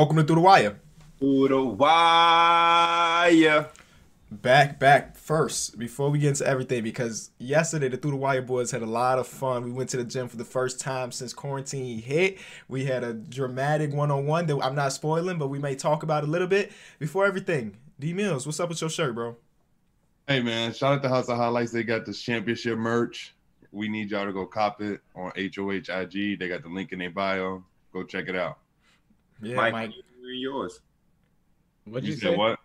Welcome to Through the Wire. Through the wire. Back, back first before we get into everything because yesterday the Through the Wire boys had a lot of fun. We went to the gym for the first time since quarantine hit. We had a dramatic one on one that I'm not spoiling, but we may talk about a little bit. Before everything, D Mills, what's up with your shirt, bro? Hey man, shout out to House of Highlights. They got this championship merch. We need y'all to go cop it on HOH IG. They got the link in their bio. Go check it out. Yeah, Mike, Mike. you wearing yours. What'd You you, say? what?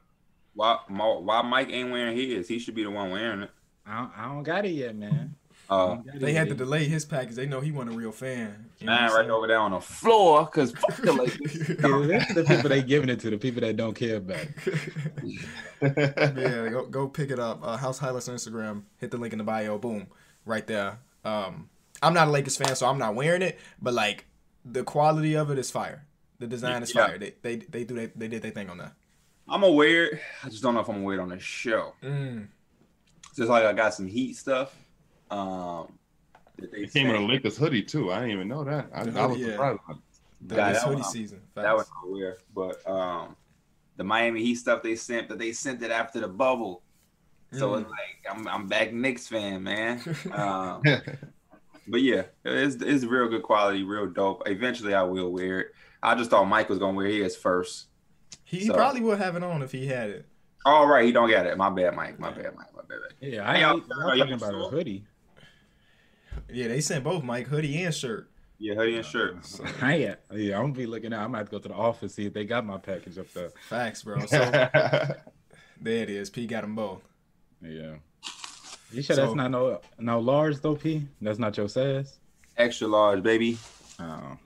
Why, why Mike ain't wearing his? He should be the one wearing it. I don't, I don't got it yet, man. Uh, don't got it They had to delay his package. They know he wasn't a real fan. You man, right I'm over there on the floor, cause fuck the Lakers. Yeah, the people they giving it to, the people that don't care about it. yeah, go, go pick it up. Uh, House Highlights on Instagram. Hit the link in the bio. Boom, right there. Um, I'm not a Lakers fan, so I'm not wearing it. But like, the quality of it is fire. The design is Yeah. fire. They they they do they, they did their thing on that. I'm gonna wear it. I just don't know if I'm gonna wear it on the show. Mm. Just like I got some heat stuff. Um, that they It came in a. Lakers hoodie too. I didn't even know that. I, The I was hoodie, yeah. surprised. The, Yeah, that hoodie one- season. That was Facts. I wear, but um, the Miami Heat stuff they sent that they sent it after the bubble. So Mm. it's like I'm I'm back Knicks fan, man. Um, But yeah, it's it's real good quality, real dope. Eventually, I will wear it. I just thought Mike was gonna wear his first. He, he So- probably would have it on if he had it. All right, he don't get it. My bad, Mike. My bad, Mike. My bad. Mike. Yeah, I Hey, ain't y'all- y'all y'all talking about a hoodie. Yeah, they sent both Mike hoodie and shirt. Yeah, hoodie and shirt. So, I ain't, yeah, I'm gonna be looking out. I'm gonna have to go to the office see if they got my package up there. facts, bro. So there it is. P got them both. Yeah. You sure So- that's not no no large though, P? That's not your size? Extra large, baby. Oh.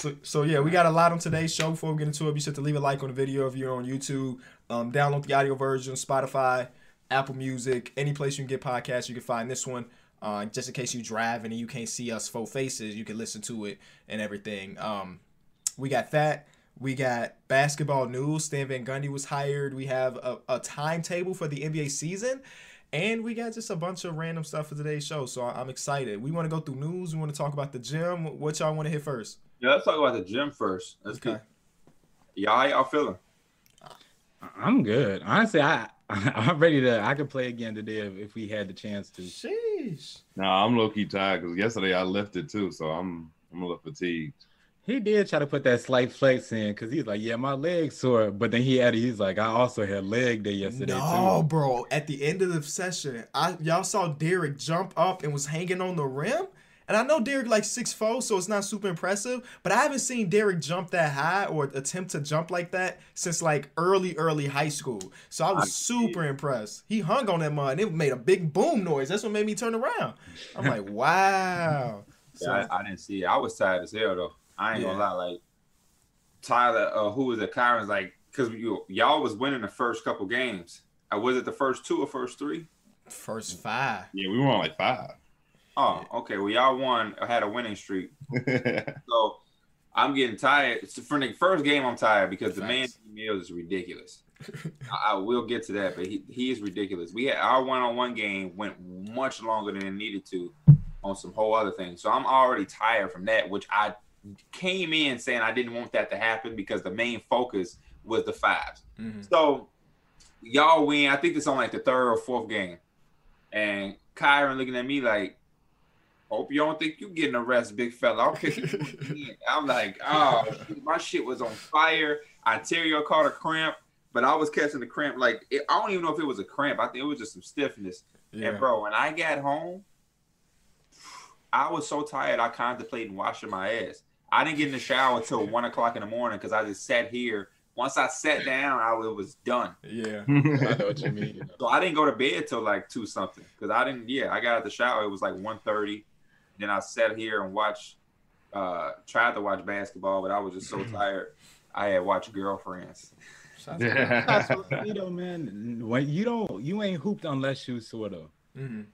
So, so yeah, we got a lot on today's show. Before we get into it, be sure to leave a like on the video if you're on YouTube. Um, download the audio version, Spotify, Apple Music, any place you can get podcasts. You can find this one. Uh, just in case you driving and you can't see us full faces, you can listen to it and everything. Um, we got that. We got basketball news. Stan Van Gundy was hired. We have a, a timetable for the NBA season. And we got just a bunch of random stuff for today's show. So I'm excited. We want to go through news. We want to talk about the gym. What y'all want to hit first? Yeah, let's talk about the gym first. Let's Okay. get. Y'all, how y'all feeling? I'm good. Honestly, I I'm ready to I could play again today if, if we had the chance to. Sheesh. nah, I'm low key tired because yesterday I lifted too, so I'm I'm a little fatigued. He did try to put that slight flex in because he's like, yeah, my legs sore. But then he added, he's like, I also had leg day yesterday No, too. bro. At the end of the session, I y'all saw Derek jump up and was hanging on the rim. And I know Derek like six four, so it's not super impressive. But I haven't seen Derek jump that high or attempt to jump like that since like early, early high school. So I was I see. super impressed. He hung on that mud and it made a big boom noise. That's what made me turn around. I'm like, wow. So, Yeah, I, I didn't see it. I was tired as hell though. I ain't Yeah. gonna lie. Like Tyler, uh, who was it? Kyron's like, because you y'all was winning the first couple games. Uh, was it the first two or first three? first five. Yeah, we were on like five. Oh, okay. Well, y'all won. Had a winning streak. So I'm getting tired. So for the first game, I'm tired because the man Facts. Mills is ridiculous. I, I will get to that, but he, he is ridiculous. We had our one-on-one game went much longer than it needed to on some whole other things. So I'm already tired from that, which I came in saying I didn't want that to happen because the main focus was the fives. Mhm. So y'all win. I think it's on like the third or fourth game. And Kyron looking at me like, hope you don't think you getting a rest, big fella. I'll pick you again. I'm like, oh, my shit was on fire. Arterial caught a cramp, but I was catching the cramp. Like, it, I don't even know if it was a cramp. I think it was just some stiffness. Yeah. And bro, when I got home, I was so tired. I contemplated washing my ass. I didn't get in the shower until one o'clock in the morning because I just sat here. Once I sat down, I was- it was done. yeah. I know what you mean. So I didn't go to bed till like two something because I didn't. Yeah, I got out the shower. It was like 1.30. Then I sat here and watched. Uh, tried to watch basketball, but I was just so tired. I had watched Girlfriends. Shots you know, man. When you don't, you ain't hooped unless you sort of. Mhm.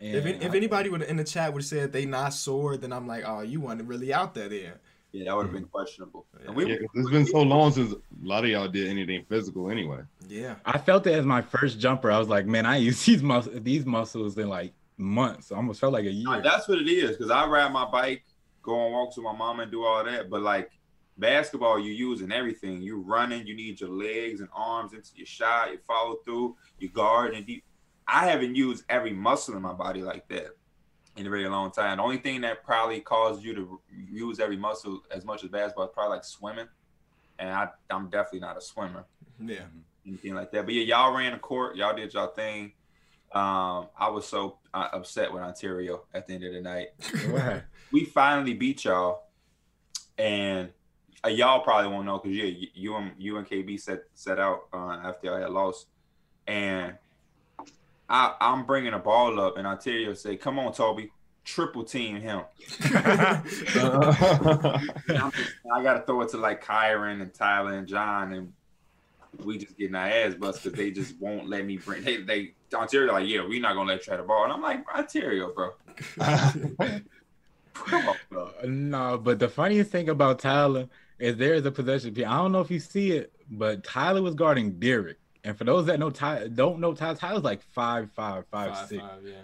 And If, if I- anybody would in the chat would have said they not sore, then I'm like, oh, you wasn't really out there then. Yeah, that would have been questionable. And we, Yeah, 'cause it's been so long since a lot of y'all did anything physical anyway. Yeah. I felt it as my first jumper. I was like, man, I use these muscles, these muscles in like months. I almost felt like a year. that's what it is. Because I ride my bike, go on walks with my mom, and do all that. But like Basketball, you using everything. You running. You need your legs and arms into your shot. You follow through. You guard and deep. I haven't used every muscle in my body like that in a very long time. The only thing that probably caused you to use every muscle as much as basketball is probably like swimming. And I, I'm definitely not a swimmer, Yeah. anything like that. But yeah, y'all ran the court. Y'all did y'all thing. Um, I was so uh, upset with Ontario at the end of the night. We finally beat y'all, and uh, y'all probably won't know because yeah, you, you and you and KB set set out uh, after y'all had lost, and I I'm bringing a ball up, and Ontario say, "Come on, Toby, triple team him." And I'm just- I got to throw it to like Kyron and Tyler and John, and we just getting our ass bust because they just won't let me bring. They they Ontario like, yeah, we're not gonna let you try the ball, and I'm like, Ontario, bro, come on, bro. No, but the funniest thing about Tyler is there is a possession. I don't know if you see it, but Tyler was guarding Derek. And for those that know Ty, don't know Tyler, Tyler's like five, five, five, Five, six. five, yeah.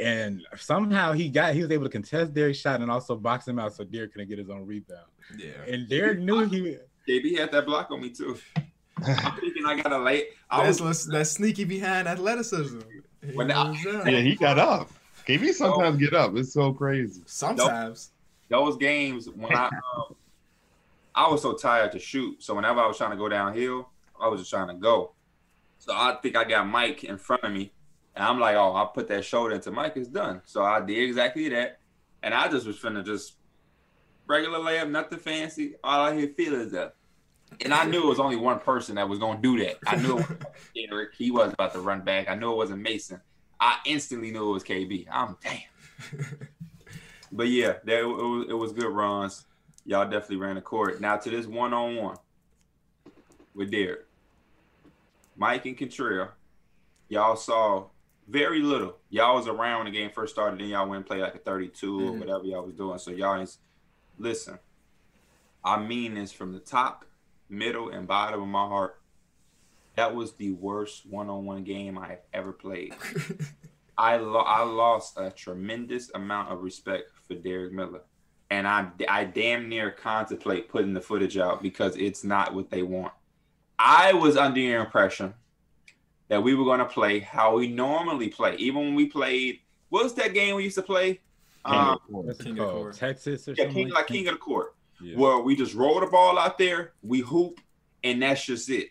And somehow he got he was able to contest Derek's shot and also box him out so Derek couldn't get his own rebound. Yeah. And Derek knew he JB had that block on me too. I'm thinking I got a late. I That's was, what's- that sneaky behind athleticism. He When I- moves up. yeah, he got up. KB sometimes get up. It's so crazy. Sometimes. those games when I um, I was so tired to shoot. So whenever I was trying to go downhill, I was just trying to go. So I think I got Mike in front of me, and I'm like, oh, I'll put that shoulder into Mike. It's done. So I did exactly that, and I just was finna just regular layup, nothing fancy. All I hear feel is that. And I knew it was only one person that was gonna do that. I knew it was He was about to run back. I knew it wasn't Mason. I instantly knew it was KB. I'm damn. But yeah, there it was, it was good runs. Y'all definitely ran the court. Now to this one on one with Derek, Mike and Contreras, y'all saw very little. Y'all was around when the game first started. Then y'all went and played like a 32 or Mhm. whatever y'all was doing. So y'all is listen. I mean this from the top, middle, and bottom of my heart. That was the worst one-on-one game I have ever played. I lo- I lost a tremendous amount of respect for Derek Miller, and I I damn near contemplate putting the footage out because it's not what they want. I was under the impression that we were going to play how we normally play, even when we played. What was that game we used to play? Um, what's it King of called? Court. Texas or yeah, something king, like king of the court, Yeah. where we just roll the ball out there, we hoop, and that's just it.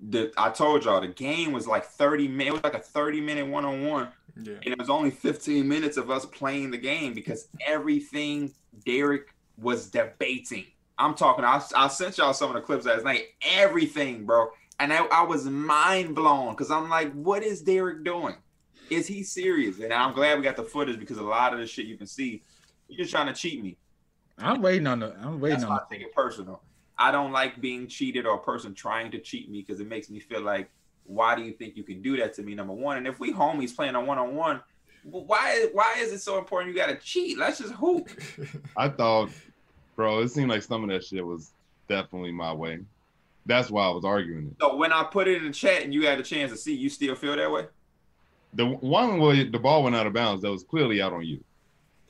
The I told y'all the game was like 30 minutes. It was like a 30 minute one on one. yeah. And it was only 15 minutes of us playing the game because everything Derek was debating. I'm talking, I, I sent y'all some of the clips last night. Everything, bro. And I, I was mind blown because I'm like, what is Derek doing? Is he serious? And I'm glad we got the footage because a lot of the shit you can see, you're just trying to cheat me. I'm waiting on the I'm waiting That's why on I take it personal. I don't like being cheated or a person trying to cheat me because it makes me feel like, why do you think you can do that to me? Number one, and if we homies playing on one on one, why why is it so important? You got to cheat. Let's just hoop. I thought, bro, it seemed like some of that shit was definitely my way. That's why I was arguing it. So when I put it in the chat and you had a chance to see, you still feel that way. The one where the ball went out of bounds, that was clearly out on you.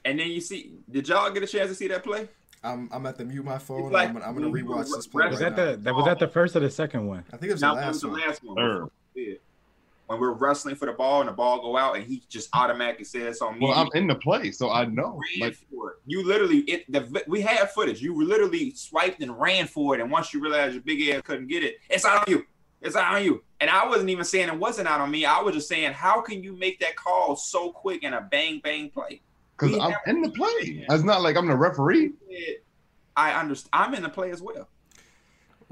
And then you see, did y'all get a chance to see that play? I'm I'm at the mute my phone. Like- I'm, gonna, I'm gonna rewatch this play. Was right that now. the that was that the first or the second one? I think it was Now the that was last the one. last one. Third. Yeah. When we're wrestling for the ball and the ball go out and he just automatically says on me. Well, I'm in the play, so I know. Like, for it. You literally it the we had footage. You literally swiped and ran for it, and once you realized your big ass couldn't get it, it's out on you. It's out on you. And I wasn't even saying it wasn't out on me. I was just saying, how can you make that call so quick in a bang bang play? Because I'm have- in the play. It's not like I'm the referee. I understand. I'm in the play as well.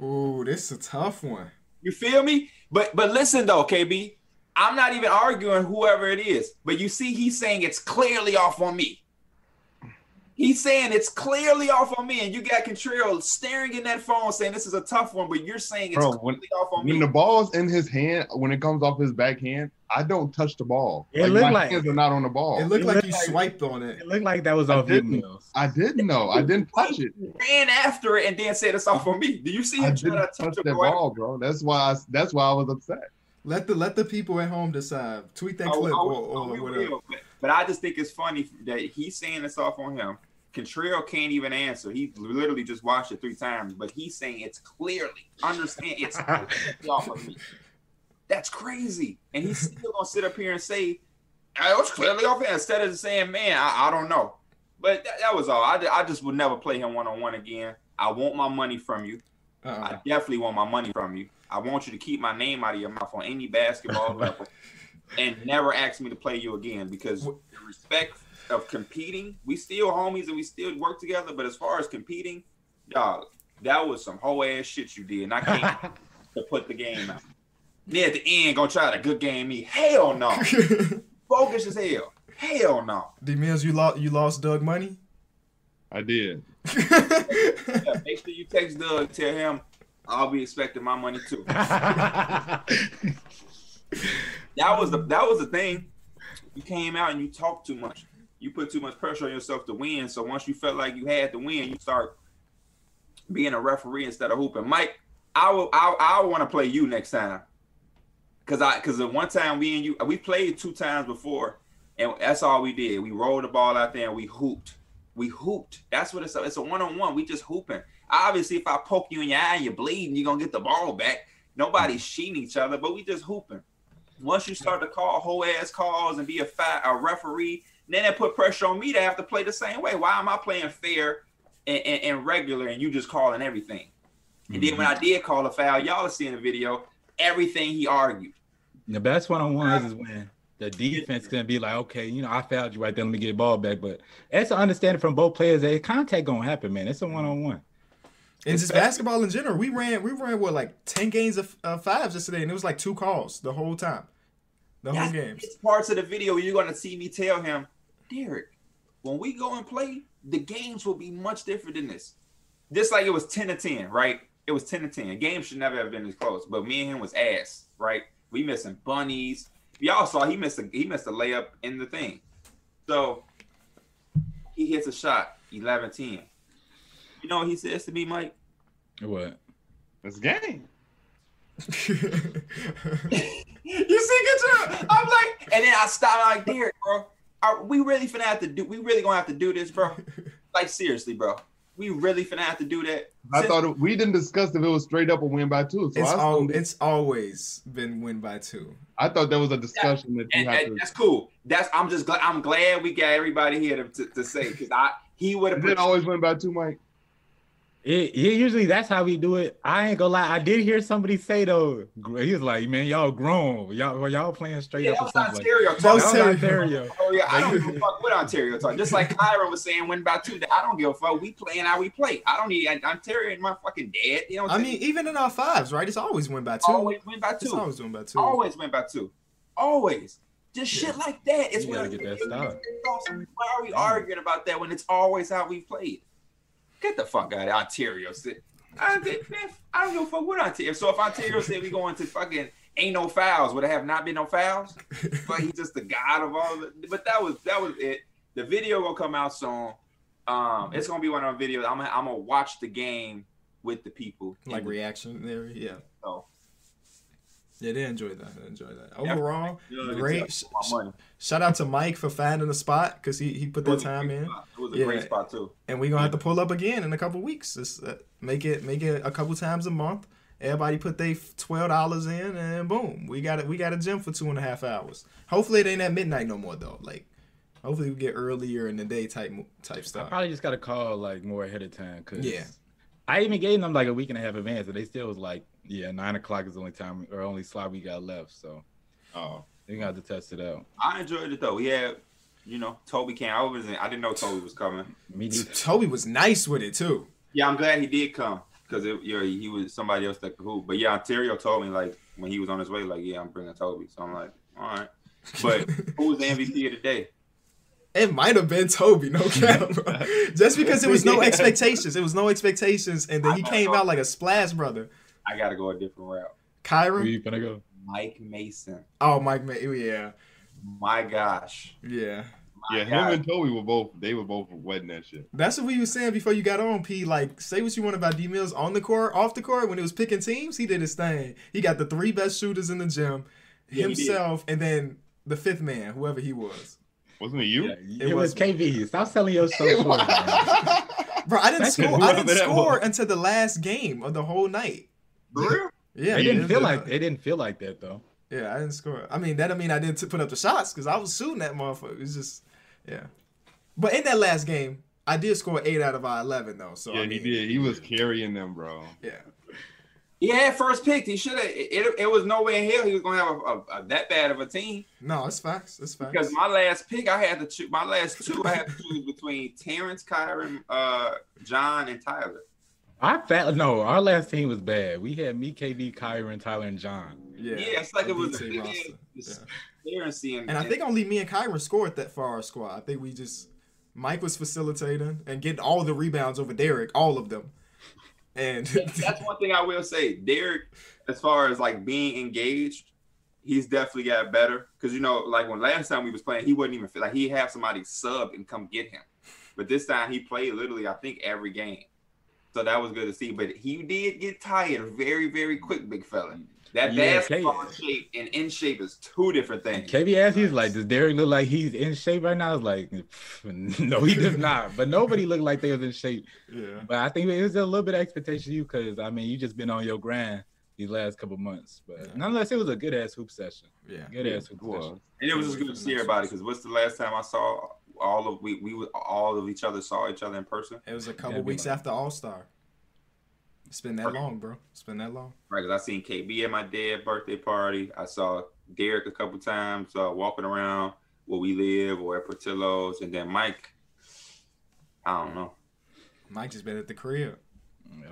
Ooh, this is a tough one. You feel me? But but listen though, KB, I'm not even arguing whoever it is. But you see, he's saying it's clearly off on me. He's saying it's clearly off on me, and you got Contreras staring in that phone saying this is a tough one, but you're saying it's Bro, when- clearly off on me. When the ball's in his hand, when it comes off his backhand, I don't touch the ball. It looked my like- hands are not on the ball. It looked It like looked you like- swiped on it. It looked like that was I off your didn't. nails. I didn't know. I didn't touch it. ran after it and then said it's off on me. Do you see I him didn't trying to touch touch that the ball? ball, bro. That's why. I, that's why I was upset. Let the let the people at home decide. Tweet that clip oh, or, oh, or we whatever. But, but I just think it's funny that he's saying it's off on him. Contrell can't even answer. He literally just watched it three times, but he's saying it's clearly understand it's off of me. That's crazy, and he's still gonna sit up here and say, "I was clearly off instead of saying, "Man, I, I don't know." But that, that was all. I, I just would never play him one on one again. I want my money from you. Uh-uh. I definitely want my money from you. I want you to keep my name out of your mouth on any basketball level, and never ask me to play you again because the respect of competing, we still homies and we still work together. But as far as competing, dog, that was some whole ass shit you did, and I can't to put the game out. Then at the end, gonna try to good game me. Hell no, bogus as hell. Hell no. D Mills, you lost you lost Doug money. I did. Yeah, make sure you text Doug. Tell him I'll be expecting my money too. That was the that was the thing. You came out and you talked too much. You put too much pressure on yourself to win. So once you felt like you had to win, you start being a referee instead of hooping. Mike, I will I, I want to play you next time. Cause I cause the one time we and you we played two times before, and that's all we did. We rolled the ball out there and we hooped. We hooped. That's what it's it's a one on one. We just hooping. Obviously, if I poke you in your eye and you're bleeding, you're gonna get the ball back. Nobody's mm-hmm. cheating each other, but we just hooping. Once you start to call whole ass calls and be a fat a referee, then that put pressure on me to have to play the same way. Why am I playing fair and, and, and regular and you just calling everything? And then when mm-hmm. I did call a foul, y'all are seeing the video, everything he argued. The best one on ones is when the defense can be like, okay, you know, I fouled you right there. Let me get the ball back. But it's an understanding from both players that contact gonna happen, man. It's a one on one. And just basketball in general, we ran we ran what like ten games of uh, fives yesterday, and it was like two calls the whole time, the whole That's games. it's parts of the video you're gonna see me tell him, Derek, when we go and play, the games will be much different than this. Just like it was 10 to 10, right? It was 10 to 10. A game should never have been this close, but me and him was ass, right? We missing bunnies. Y'all saw he missed a he missed a layup in the thing. So he hits a shot, 11-10. You know what he says to me, Mike? What? It's game. You see, get to I'm like, and then I stop I'm like, Derek, bro, are we really finna have to do? We really gonna have to do this, bro? Like seriously, bro, we really finna have to do that? I Since- thought it, we didn't discuss if it was straight up a win by two. So it's I, all it's always been win by two. I thought that was a discussion that you and, had and to. that's cool. That's I'm just glad. I'm glad we got everybody here to, to, to say because I he would have It didn't always win by two, Mike. It, it usually that's how we do it. I ain't gonna lie. I did hear somebody say though. gr- He was like, "Man, y'all grown. Y'all well, y'all playing straight Yeah, up that or was something." Like, Ontario That was talk. that was Ontario. Ontario. Oh yeah, I don't give a fuck what Ontario talk. Just like Kyron was saying, win by two. I don't give a fuck. We playing how we play. I don't need Ontario and my fucking dad. You know what I mean, even in our fives, right? It's always win by two. always win by It's two. always win by two. Always win by two. Always. Just shit like that. It's You when gotta get that style. Why are we arguing about that when it's always how we played? Get the fuck out of Ontario. I, I don't give a fuck what Ontario. So if Ontario said we going to fucking ain't no fouls, would there have not been no fouls? But he's just the god of all. The, but that was that was it. The video gonna come out soon. Um, it's gonna be one of our videos. I'm gonna, I'm gonna watch the game with the people. like reaction there, yeah. So, Yeah, they enjoyed that. They enjoyed that. Overall, you know, great. it's my money. Shout out to Mike for finding the spot because he, he put It that time in. spot. It was a Yeah. great spot too. and we're gonna have to pull up again in a couple weeks. Just, uh, make it make it a couple times a month. Everybody put their twelve dollars in, and boom, we got it. We got a gym for two and a half hours. Hopefully, it ain't at midnight no more though. Like, hopefully, we get earlier in the day type mo- type I stuff. probably just gotta call like more ahead of time. Cause Yeah. I even gave them like a week and a half advance, and they still was like, "Yeah, nine o'clock is the only time or only slot we got left." So Oh, they got to test it out. I enjoyed it though. We had, you know, Toby came. I was I didn't know Toby was coming. Me neither. Toby was nice with it too. Yeah, I'm glad he did come because it, you know, he was somebody else that could hoop. But yeah, Ontario told me like when he was on his way, like, yeah, I'm bringing Toby. So I'm like, all right. But who was the MVP of the day? It might have been Toby, no cap. Just because it was no expectations. It was no expectations, and then he came out like a splash brother. I got to go a different route. Where Kyron. you gonna go? Mike Mason. Oh, Mike. Ma- oh, Yeah, My gosh. yeah. My yeah, him gosh. and Toby were both. They were both wetting that shit. That's what we were saying before you got on, P. Like, say what you want about D Mills on the court, off the court. When it was picking teams, he did his thing. He got the three best shooters in the gym, Yeah, himself, and then the fifth man, whoever he was. Wasn't it you? Yeah, It it, was was- KB. Stop selling yourself It short. was. Bro, I didn't That's score. I didn't score until the last game of the whole night. For real? Yeah, It didn't feel like it didn't feel like that though. Yeah, I didn't score. I mean, that don't mean I didn't put up the shots because I was shooting that motherfucker. It's just, yeah. But in that last game, I did score eight out of our eleven though. So yeah, I mean, he did. He was carrying them, bro. Yeah, He had first pick. He should have. It, it, it was no way in hell he was gonna have a, a, a, that bad of a team. no, it's facts. It's facts. Because my last pick, I had to choose. My last two, I had to choose between Terrence, Kyron, uh, John, and Tyler. I felt no. Our last team was bad. We had me, KB, Kyron, Tyler, and John. yeah, Yeah, it's like it was a BT big roster. ass Yeah. And, And I think only me and Kyron scored that for our squad. I think we just Mike was facilitating and getting all the rebounds over Derek, all of them. And that's one thing I will say. Derek, as far as like being engaged, he's definitely got better. Because you know, like when last time we was playing, he wasn't even feel like he have somebody sub and come get him. But this time he played literally, I think, every game. So that was good to see. But he did get tired very, very quick, big fella. That Yeah, basketball K- shape and in shape is two different things. KB asked, he's like, "Does Derek look like he's in shape right now?" I was like, "No, he does not." But nobody looked like they was in shape. yeah. But I think it was a little bit of expectation of you because I mean, you just been on your grind these last couple months. But Yeah. nonetheless, it was a good ass hoop session. Yeah. Good ass hoop Was. session. And it was just good to see everybody because what's the last time I saw all of we we all of each other saw each other in person? It was a couple Gotta weeks like- after All Star. It's been that long, bro. It's been that long. Right, because I seen KB at my dad's birthday party. I saw Derek a couple times uh, walking around where we live or at Portillo's, and then Mike. I don't know. Mike just been at the crib.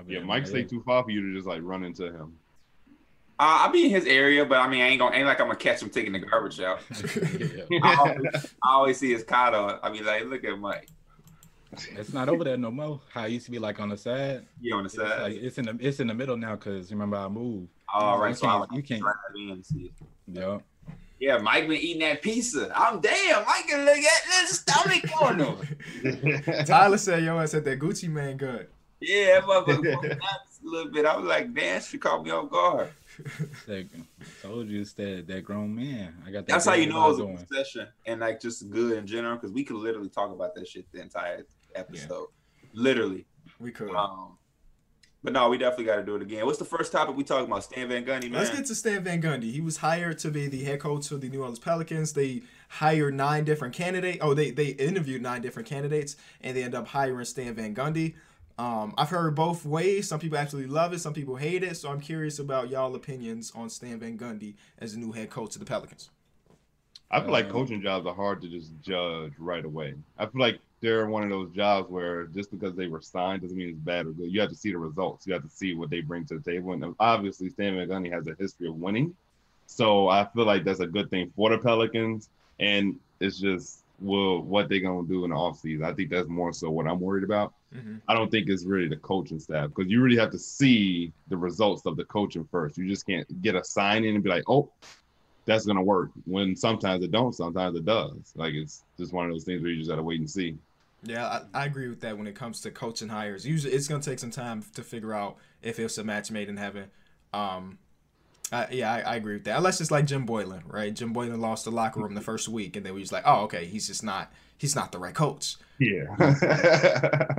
Yeah, Mike stay too far for you to just like run into him. Uh, I'll be in his area, but I mean, I ain't gonna ain't like I'm gonna catch him taking the garbage out. I always, I always see his car though. I mean, like, look at Mike. It's not over there no more. How it used to be like on the side. Yeah, on the It's, side. like, it's in the it's in the middle now because remember I moved. All right, you so can't, you can't. drive in and see. Yeah. Yeah, Mike been eating that pizza. I'm damn. Mike can look at this stomach corner. Tyler said, "Yo, I said that Gucci man good." Yeah, that motherfucker nuts a little bit. I was like, damn, she caught me off guard. Like, told you it's that that grown man. I got that. That's how you know it was vibe a going. session and like just good in general because we could literally talk about that shit the entire episode, literally. We could. Um, but no, we definitely got to do it again. What's the first topic we talking about? Stan Van Gundy, man. Let's get to Stan Van Gundy. He was hired to be the head coach of the New Orleans Pelicans. They hired nine different candidates. Oh, they they interviewed nine different candidates, and they end up hiring Stan Van Gundy. Um, I've heard both ways. Some people absolutely love it. Some people hate it. So I'm curious about y'all opinions on Stan Van Gundy as the new head coach of the Pelicans. I feel like Um, coaching jobs are hard to just judge right away. I feel like they're one of those jobs where just because they were signed doesn't mean it's bad or good. You have to see the results. You have to see what they bring to the table. And obviously, Stan Van Gundy has a history of winning, so I feel like that's a good thing for the Pelicans. And it's just well, what they're gonna do in the offseason. I think that's more so what I'm worried about. Mm-hmm. I don't think it's really the coaching staff because you really have to see the results of the coaching first. You just can't get a sign in and be like, oh, that's gonna work. When sometimes it don't, sometimes it does. Like it's just one of those things where you just gotta wait and see. Yeah, I, I agree with that when it comes to coaching hires. Usually, it's gonna take some time to figure out if it's a match made in heaven. Um, I, yeah, I, I agree with that. Unless it's like Jim Boylan, right? Jim Boylan lost the locker room the first week, and then we was like, oh, okay, he's just not he's not the right coach. Yeah.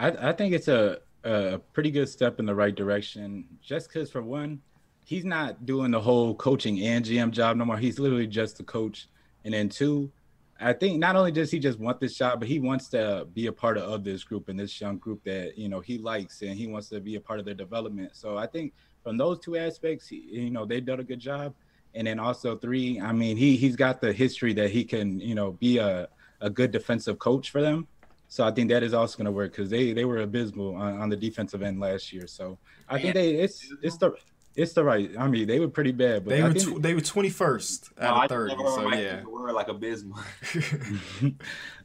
I, I think it's a, a pretty good step in the right direction. Just because, for one, he's not doing the whole coaching and GM job no more. He's literally just the coach. And then two, I think not only does he just want this job, but he wants to be a part of, this group and this young group that you know he likes, and he wants to be a part of their development. So I think from those two aspects, you know, they've done a good job. And then also three, I mean, he he's got the history that he can, you know, be a, a good defensive coach for them. So I think that is also going to work because they they were abysmal on, on the defensive end last year. So I think they it's it's the it's the right. I mean, they were pretty bad, but They I were tw- they were twenty first out I of thirty. So Mike yeah, use the word like abysmal.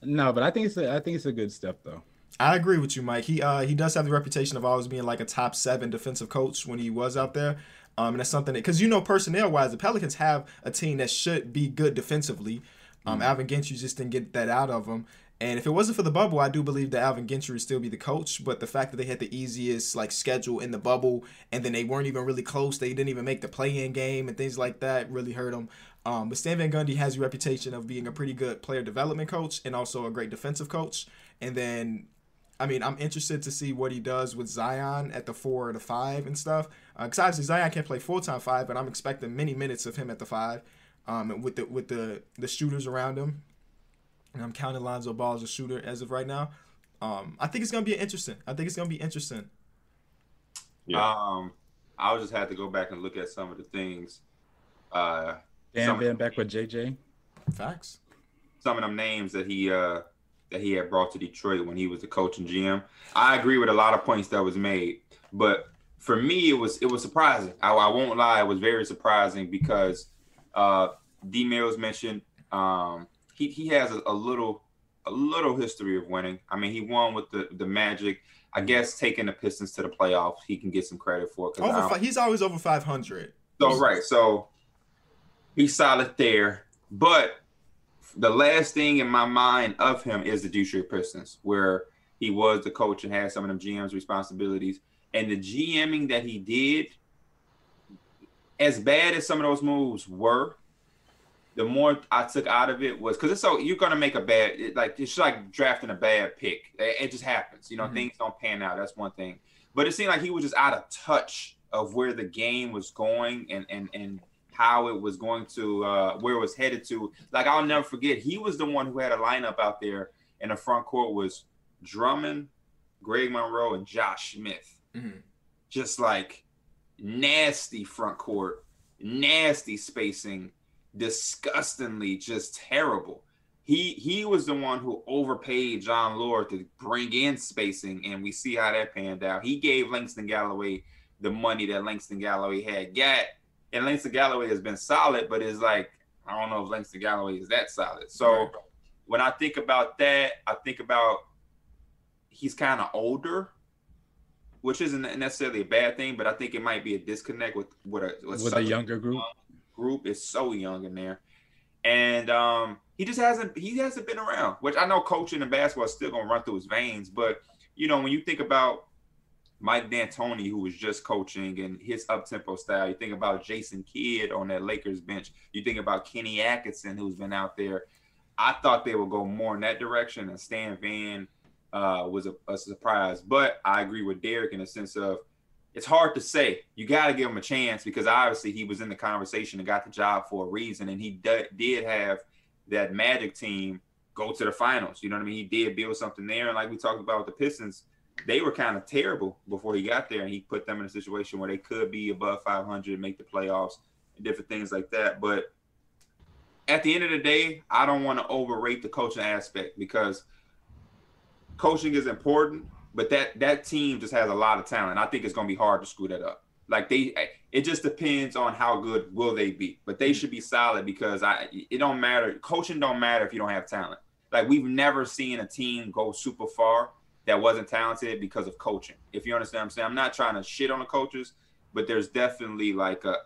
no, but I think it's a, I think it's a good step though. I agree with you, Mike. He uh he does have the reputation of always being like a top seven defensive coach when he was out there. Um, and that's something that because you know personnel wise, the Pelicans have a team that should be good defensively. Um, Alvin Gentry just didn't get that out of him. And if it wasn't for the bubble, I do believe that Alvin Gentry would still be the coach. But the fact that they had the easiest like schedule in the bubble, and then they weren't even really close, they didn't even make the play-in game and things like that, really hurt them. Um, but Stan Van Gundy has a reputation of being a pretty good player development coach and also a great defensive coach. And then, I mean, I'm interested to see what he does with Zion at the four or the five and stuff. Because uh, obviously Zion can't play full time five, but I'm expecting many minutes of him at the five, um, with the with the the shooters around him. And I'm counting Lonzo Ball as a shooter as of right now. Um, I think it's gonna be interesting. I think it's gonna be interesting. Yeah. Um, I'll just have to go back and look at some of the things. Uh, Dan Van back with JJ. Facts. Some of them names that he uh that he had brought to Detroit when he was the coach and GM. I agree with a lot of points that was made, but for me, it was it was surprising. I, I won't lie, it was very surprising because uh, D Mills mentioned um, he he has a, a, little a little history of winning. I mean, he won with the the Magic. I mm-hmm. guess taking the Pistons to the playoffs, he can get some credit for. Over five, he's always over five hundred. So right, so he's solid there. But the last thing in my mind of him is the Detroit Pistons, where he was the coach and had some of them GM's responsibilities. And the GMing that he did, as bad as some of those moves were, the more I took out of it was because it's so you're gonna make a bad it, like it's like drafting a bad pick. It, it just happens, you know. Mm-hmm. Things don't pan out. That's one thing. But it seemed like he was just out of touch of where the game was going and and and how it was going to uh, where it was headed to. Like I'll never forget, he was the one who had a lineup out there, and the front court was Drummond, Greg Monroe, and Josh Smith. Mm-hmm. Just like nasty front court, nasty spacing, disgustingly just terrible. He he was the one who overpaid Jon Leuer to bring in spacing, and we see how that panned out. He gave Langston Galloway the money that Langston Galloway had got and Langston Galloway has been solid, but it's like I don't know if Langston Galloway is that solid. So when I think about that, I think about he's kind of older, which isn't necessarily a bad thing, but I think it might be a disconnect with with a with, with a younger group. Group is so young in there, and um, he just hasn't he hasn't been around. Which I know coaching and basketball is still gonna run through his veins, but you know when you think about Mike D'Antoni, who was just coaching and his up tempo style. You think about Jason Kidd on that Lakers bench. You think about Kenny Atkinson, who's been out there. I thought they would go more in that direction, and Stan Van uh, was a, a, surprise. But I agree with Derek in the sense of it's hard to say. You got to give him a chance because obviously he was in the conversation and got the job for a reason, and he d- did have that Magic team go to the finals. You know what I mean? He did build something there, and like we talked about with the Pistons they were kind of terrible before he got there, and he put them in a situation where they could be above 500, make the playoffs, and different things like that. But at the end of the day, I don't want to overrate the coaching aspect because coaching is important, but that that team just has a lot of talent. I think it's going to be hard to screw that up. Like they, it just depends on how good will they be, but they should be solid because I. It don't matter. Coaching don't matter if you don't have talent. Like we've never seen a team go super far that wasn't talented because of coaching. If you understand what I'm saying, I'm not trying to shit on the coaches, but there's definitely like a,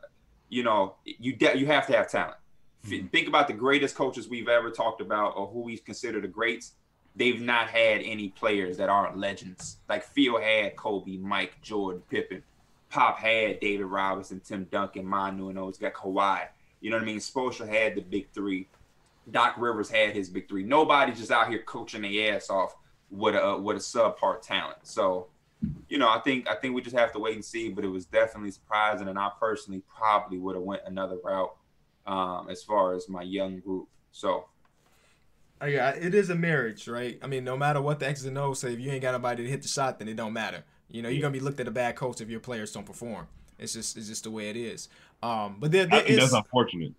you know, you de- you have to have talent. Mm-hmm. Think about the greatest coaches we've ever talked about, or who we consider the greats. They've not had any players that aren't legends. Like Phil had Kobe, Mike, Jordan, Pippen. Pop had David Robinson, Tim Duncan, Manu, and those got Kawhi. You know what I mean? Spoelstra had the big three. Doc Rivers had his big three. Nobody's just out here coaching their ass off with a with a subpar talent. So, you know, I think I think we just have to wait and see. But it was definitely surprising, and I personally probably would have went another route um, as far as my young group. So. Yeah, it is a marriage, right? I mean, no matter what the X's and O's say, if you ain't got nobody to hit the shot, then it don't matter. You know, you're gonna be looked at a bad coach if your players don't perform. It's just it's just the way it is. Um, but there, there I think is, that's unfortunate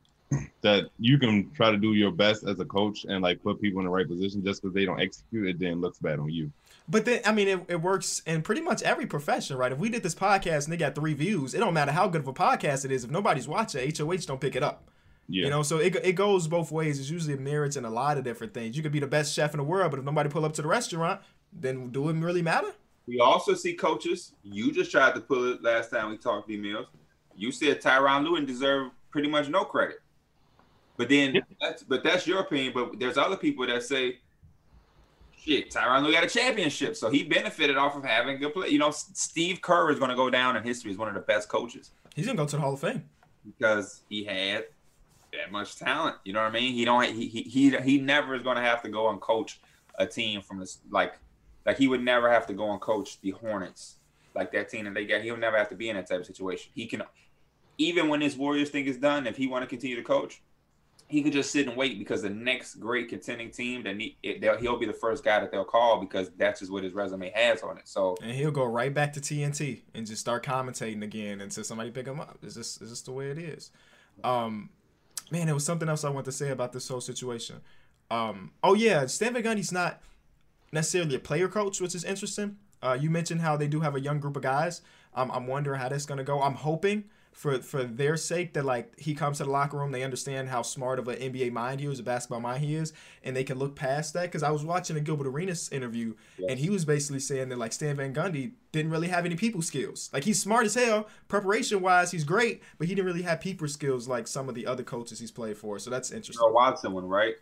that you can try to do your best as a coach and like put people in the right position just because they don't execute it then looks bad on you but then i mean it, it works in pretty much every profession right if we did this podcast and they got three views it don't matter how good of a podcast it is if nobody's watching hoh don't pick it up yeah. You know, so it, it goes both ways. It's usually merits in a lot of different things. You could be the best chef in the world, but if nobody pull up to the restaurant, then do it really matter? We also see coaches. You just tried to pull it last time we talked emails. You said Tyronn Lue deserved pretty much no credit. But then yeah. that's but that's your opinion. But there's other people that say, shit, Tyronn Lue got a championship, so he benefited off of having good play. You know, Steve Kerr is going to go down in history as one of the best coaches. He's going to go to the Hall of Fame because he had that much talent. You know what I mean? He don't he he he, he never is going to have to go and coach a team from this like like he would never have to go and coach the Hornets like that team that they got. He'll never have to be in that type of situation. He can even when this Warriors thing is done, if he want to continue to coach, he could just sit and wait because the next great contending team that it, he'll be the first guy that they'll call because that's just what his resume has on it. So and he'll go right back to TNT and just start commentating again until somebody pick him up. Is this is this the way it is? Um, man, there was something else I want to say about this whole situation. Um, oh yeah, Stan Van Gundy's not necessarily a player coach, which is interesting. Uh, you mentioned how they do have a young group of guys. Um, I'm wondering how that's gonna go. I'm hoping for for their sake that like he comes to the locker room, they understand how smart of an NBA mind he is, a basketball mind he is, and they can look past that. Because I was watching a Gilbert Arenas interview, yes. and he was basically saying that like Stan Van Gundy didn't really have any people skills. Like he's smart as hell, preparation wise, he's great, but he didn't really have people skills like some of the other coaches he's played for. So that's interesting. Earl Watson one, right?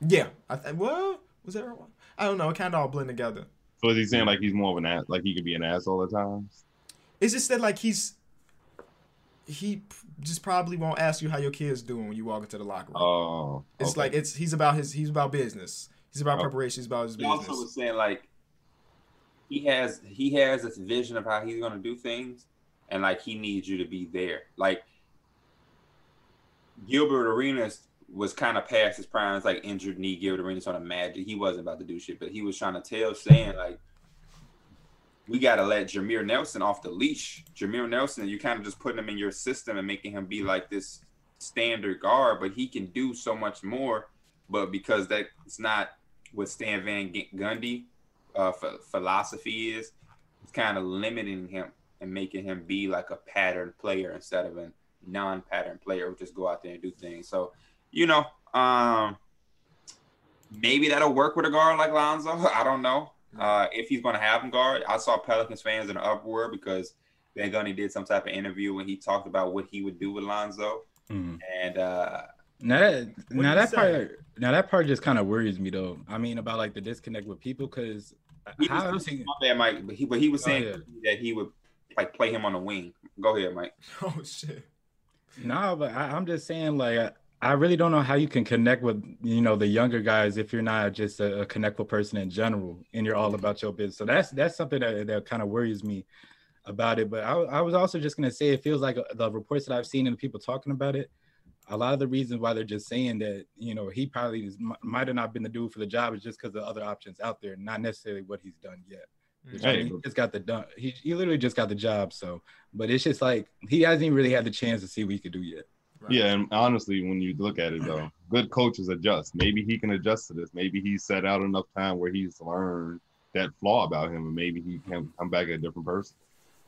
Yeah, I th- well was that Earl? I don't know. It kind of all blend together. So is he saying like he's more of an ass, like he could be an ass all the time? It's just that like he's he just probably won't ask you how your kid's doing when you walk into the locker room. Oh, okay. it's like it's he's about his he's about business. He's about oh. preparation. He's about his business. He also was saying like he has he has this vision of how he's gonna do things, and like he needs you to be there. Like Gilbert Arenas was kind of past his prime. It's like injured knee Gilbert Arenas on a magic. He wasn't about to do shit, but he was trying to tell, saying like we got to let Jameer Nelson off the leash. Jameer Nelson, you kind of just putting him in your system and making him be like this standard guard, but he can do so much more. But because that's not what Stan Van Gundy uh, philosophy is, it's kind of limiting him and making him be like a pattern player instead of a non-pattern player who just go out there and do things. So, you know, um, maybe that'll work with a guard like Lonzo. I don't know. Uh, if he's going to have him guard, I saw Pelicans fans in an uproar because Van Gundy did some type of interview when he talked about what he would do with Lonzo, mm-hmm. and uh, now that now that say? part now that part just kind of worries me though. I mean about like the disconnect with people because how else he, bad, Mike, but he but he was oh, saying oh, yeah. that he would like play him on the wing. Go ahead, Mike. Oh shit. No, but I, am just saying like I really don't know how you can connect with you know the younger guys if you're not just a, a connectful person in general and you're all about your business. So that's that's something that, that kind of worries me about it. But I, I was also just gonna say it feels like uh, the reports that I've seen and the people talking about it. A lot of the reasons why they're just saying that you know he probably is, might have not been the dude for the job is just because of other options out there, not necessarily what he's done yet. Hey. He just got the done. He, he literally just got the job. So, but it's just like he hasn't even really had the chance to see what he could do yet. Right. Yeah, and honestly, when you look at it though, good coaches adjust. Maybe he can adjust to this. Maybe he's set out enough time where he's learned that flaw about him, and maybe he can come back a different person.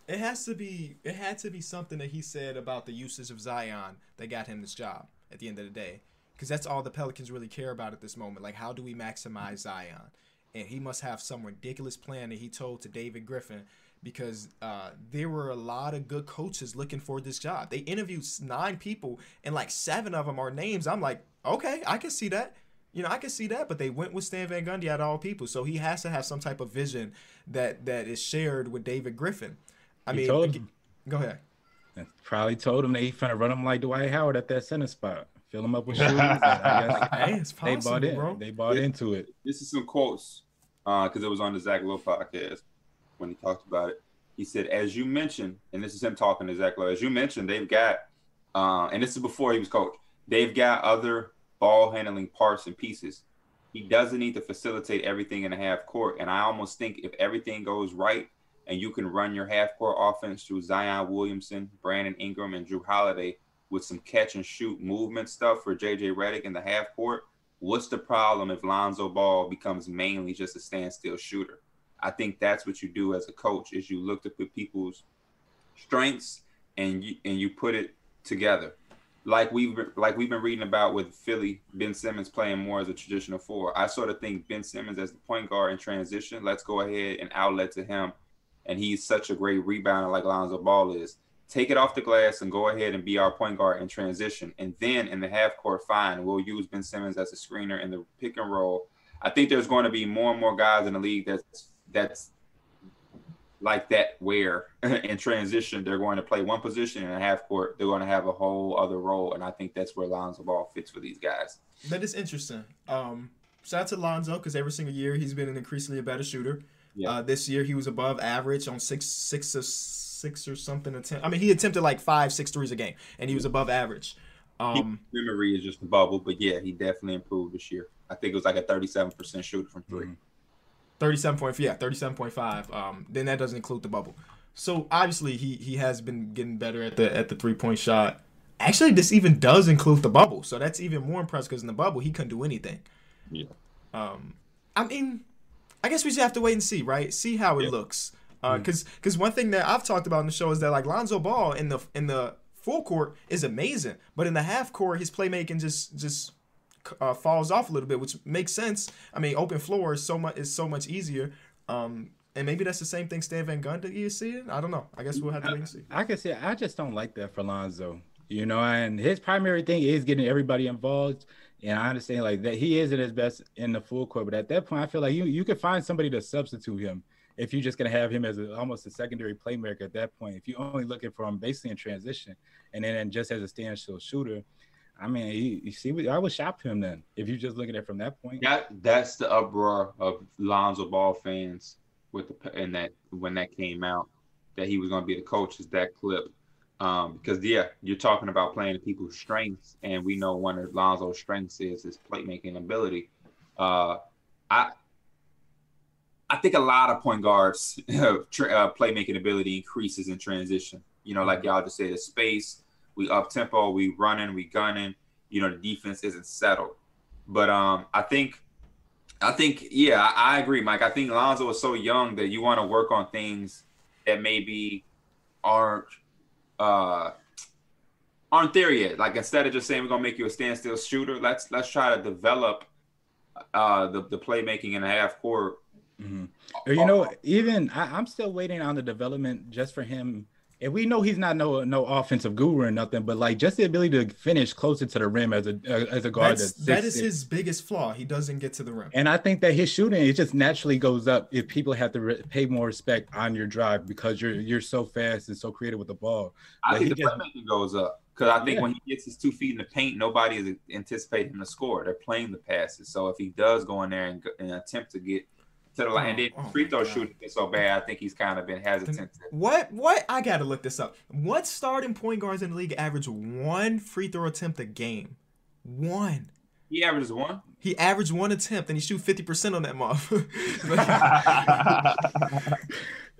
It has to be. It had to be something that he said about the usage of Zion that got him this job. At the end of the day, because that's all the Pelicans really care about at this moment. Like, how do we maximize Zion? And he must have some ridiculous plan that he told to David Griffin because uh, there were a lot of good coaches looking for this job. They interviewed nine people, and like seven of them are names. I'm like, okay, I can see that. You know, I can see that, but they went with Stan Van Gundy out of all people, so he has to have some type of vision that that is shared with David Griffin. I he mean, again, go ahead. Probably told him that he's trying to run him like Dwight Howard at that center spot, fill him up with shoes. hey, it's possible, they bought in. Bro. They bought into it. This is some quotes because uh, it was on the Zach Lowe podcast when he talked about it. He said, as you mentioned, and this is him talking to Zach Lowe, as you mentioned, they've got, uh, and this is before he was coach, they've got other ball handling parts and pieces. He doesn't need to facilitate everything in the half court. And I almost think if everything goes right and you can run your half court offense through Zion Williamson, Brandon Ingram, and Jrue Holiday with some catch and shoot movement stuff for JJ Redick in the half court, what's the problem if Lonzo Ball becomes mainly just a standstill shooter? I think that's what you do as a coach is you look to put people's strengths and you and you put it together. Like we've like we've been reading about with Philly, Ben Simmons playing more as a traditional four. I sort of think Ben Simmons as the point guard in transition. Let's go ahead and outlet to him, and he's such a great rebounder like Lonzo Ball is. Take it off the glass and go ahead and be our point guard in transition. And then in the half court, fine, we'll use Ben Simmons as a screener in the pick and roll. I think there's going to be more and more guys in the league that's that's like that where in transition they're going to play one position in a half court, they're going to have a whole other role, and I think that's where Lonzo Ball fits for these guys. That is interesting. Um, shout out to Lonzo because every single year he's been an increasingly a better shooter. Yeah. Uh, this year he was above average on six, six or six or something attempt. I mean, he attempted like five, six threes a game, and he was above average. Um, Memory is just a bubble, but yeah, he definitely improved this year. I think it was like a 37% shooter from 3 Mhm. Thirty-seven point, yeah, thirty-seven point five. Um, then that doesn't include the bubble. So obviously he he has been getting better at the at the three-point shot. Actually, this even does include the bubble, so that's even more impressive because in the bubble he couldn't do anything. Yeah. Um, I mean, I guess we just have to wait and see, right? See how it Yeah. looks. Because because one thing that I've talked about in the show is that like Lonzo Ball in the in the full court is amazing, but in the half court his playmaking just just uh, falls off a little bit, which makes sense. I mean, open floor is so much is so much easier. Um, and maybe that's the same thing Stan Van Gundy is seeing. I don't know. I guess we'll have to wait and see. I can say I just don't like that for Lonzo. You know, and his primary thing is getting everybody involved. And I understand like that he isn't his best in the full court, but at that point, I feel like you you could find somebody to substitute him if you're just gonna have him as a, almost a secondary playmaker at that point. If you're only looking for him basically in transition and then just as a standstill shooter, I mean, you, you see, I would shop him then if you're just look at it from that point. That that's the uproar of Lonzo Ball fans with the and that when that came out that he was going to be the coach is that clip. Um, because yeah, you're talking about playing to people's strengths, and we know one of Lonzo's strengths is his playmaking ability. Uh, I I think a lot of point guards uh, playmaking ability increases in transition. You know, like y'all just said, the space we up tempo, we running, we gunning. You know, the defense isn't settled. But um, I think, I think, yeah, I, I agree, Mike. I think Lonzo is so young that you want to work on things that maybe aren't uh aren't there yet. Like instead of just saying we're gonna make you a standstill shooter, let's let's try to develop uh the, the playmaking in the half court. Mhm. You know, even I, I'm still waiting on the development just for him. And we know he's not no no offensive guru or nothing, but like just the ability to finish closer to the rim as a uh, as a guard. That's, That's, that is his biggest flaw. He doesn't get to the rim. And I think that his shooting it just naturally goes up if people have to re- pay more respect on your drive because you're you're so fast and so creative with the ball. I Like, think he the just- playmaking goes up because I think Yeah. when he gets his two feet in the paint, nobody is anticipating him to score. They're playing the passes. So if he does go in there and, and attempt to get to the line, and then Oh, free throw God. shooting is so bad, I think he's kind of been hesitant. What? What? I gotta look this up. What starting point guards in the league average one free throw attempt a game? One. he averages one. He averaged one attempt and he shoot fifty percent on that month.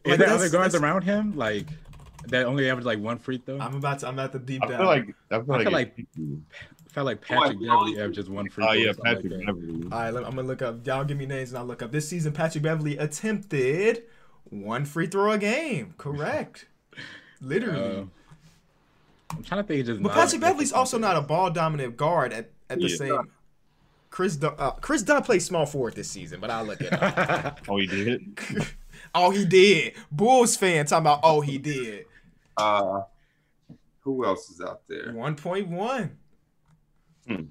Is Like, there other guards around him like that only average like one free throw? I'm about to. I'm at the deep I down. feel like I feel I like, feel like- it- I felt like Patrick Boy, Beverley Wally- averages one free Oh throw. yeah, Patrick like. Beverley. All right, let- I'm gonna look up. Y'all give me names and I'll look up. This season, Patrick Beverley attempted one free throw a game. Correct. Literally. Uh, I'm trying to think. of Just but Patrick Beverley's also not a ball dominant guard at, at the Yeah. same. Kris Dunn, uh, Kris Dunn played small forward this season, but I'll look it up. Oh, he did. oh, he did. Bulls fan talking about. Oh, he did. Uh, who else is out there? One point one. Hmm.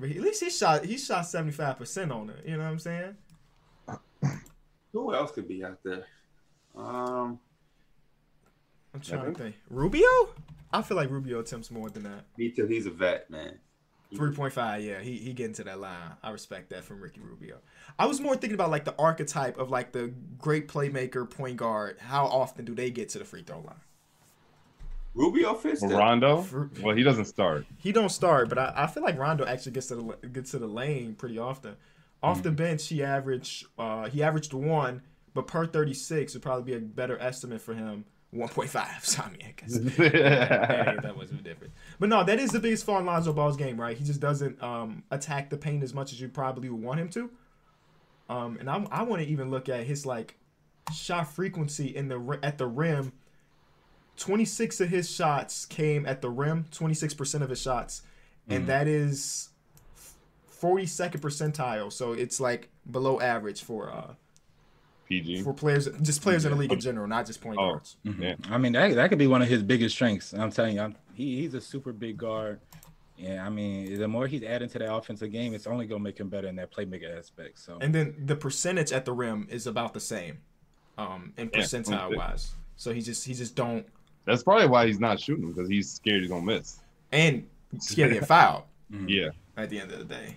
But he- at least he shot. He shot seventy five percent on it. You know what I'm saying? Who else could be out there? Um, I'm trying Evan? to think. Rubio? I feel like Rubio attempts more than that. me too. He's a vet, man. Three point five, yeah. He he getting to that line. I respect that from Ricky Rubio. I was more thinking about like the archetype of like the great playmaker point guard. How often do they get to the free throw line? Rubio fits Well. Rondo. Well, he doesn't start. He don't start, but I, I feel like Rondo actually gets to the gets to the lane pretty often. Off the bench, he averaged uh he averaged one, but per thirty six would probably be a better estimate for him. One point five. So I mean, I guess that ain't that much of a difference. But no, that is the biggest flaw in Lonzo Ball's game, right? He just doesn't um, attack the paint as much as you probably would want him to. Um, and I, I want to even look at his like shot frequency in the at the rim. Twenty six of his shots came at the rim. Twenty six percent of his shots, and that is forty second percentile. So it's like below average for uh PG. for players, just players in the league in general, not just point Oh. guards. Mhm. Yeah. I mean, that, that could be one of his biggest strengths. I'm telling you, I'm, he, he's a super big guard. Yeah, I mean, the more he's adding to the offensive game, it's only going to make him better in that playmaker aspect. So, And then the percentage at the rim is about the same. um, in percentile 26. wise. So he just he just don't That's probably why he's not shooting because he's scared he's gonna miss. and scared to get fouled Yeah. at the end of the day.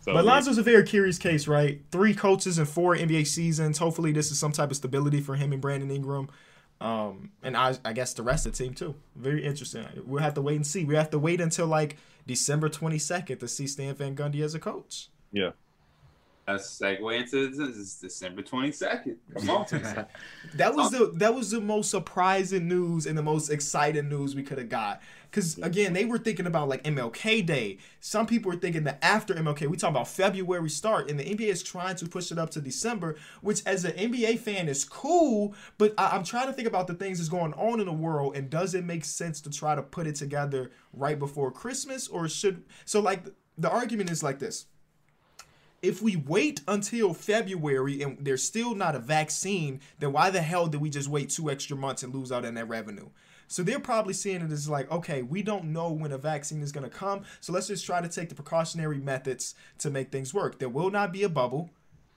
So But Lonzo's a very curious case, right? Three coaches in four NBA seasons. Hopefully, this is some type of stability for him and Brandon Ingram. Um, and I, I guess the rest of the team too. Very interesting. We'll have to wait and see. We have to wait until like December 22nd to see Stan Van Gundy as a coach. yeah. Let's segue into this is December 22nd. Come on. That was the that was the most surprising news and the most exciting news we could have got. Cause again, they were thinking about like MLK Day. Some people were thinking that after MLK, we talk about February start, and the NBA is trying to push it up to December, which as an NBA fan is cool. But I, I'm trying to think about the things that's going on in the world, and does it make sense to try to put it together right before Christmas, or should so like the argument is like this if we wait until February and there's still not a vaccine, then why the hell did we just wait two extra months and lose out on that revenue? So they're probably seeing it as like, okay, we don't know when a vaccine is going to come, so let's just try to take the precautionary methods to make things work. There will not be a bubble.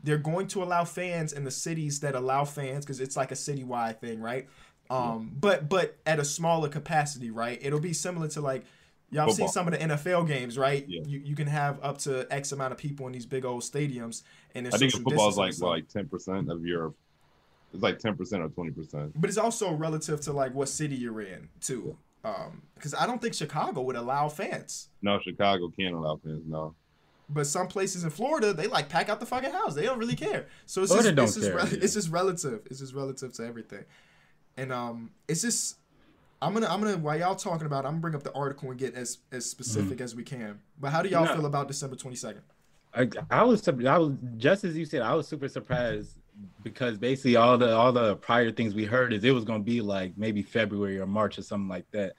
They're going to allow fans in the cities that allow fans because it's like a citywide thing, right? Um, but but at a smaller capacity, right? It'll be similar to like y'all seen some of the NFL games, right? Yeah. You you can have up to X amount of people in these big old stadiums, and there's I think football is like and like ten percent of your. It's like ten percent or twenty percent. But it's also relative to like what city you're in too. Um, because I don't think Chicago would allow fans. No, Chicago can't allow fans. No. But some places in Florida, they like pack out the fucking house. They don't really care. So it's Florida just, don't it's, just care, rel- yeah. it's just relative. It's just relative to everything. And um, it's just I'm gonna I'm gonna while y'all talking about, it, I'm gonna bring up the article and get as as specific mm-hmm. as we can. But how do y'all No. feel about December 22nd? I, I was I was just as you said I was super surprised because basically all the all the prior things we heard is it was going to be like maybe February or March or something like that.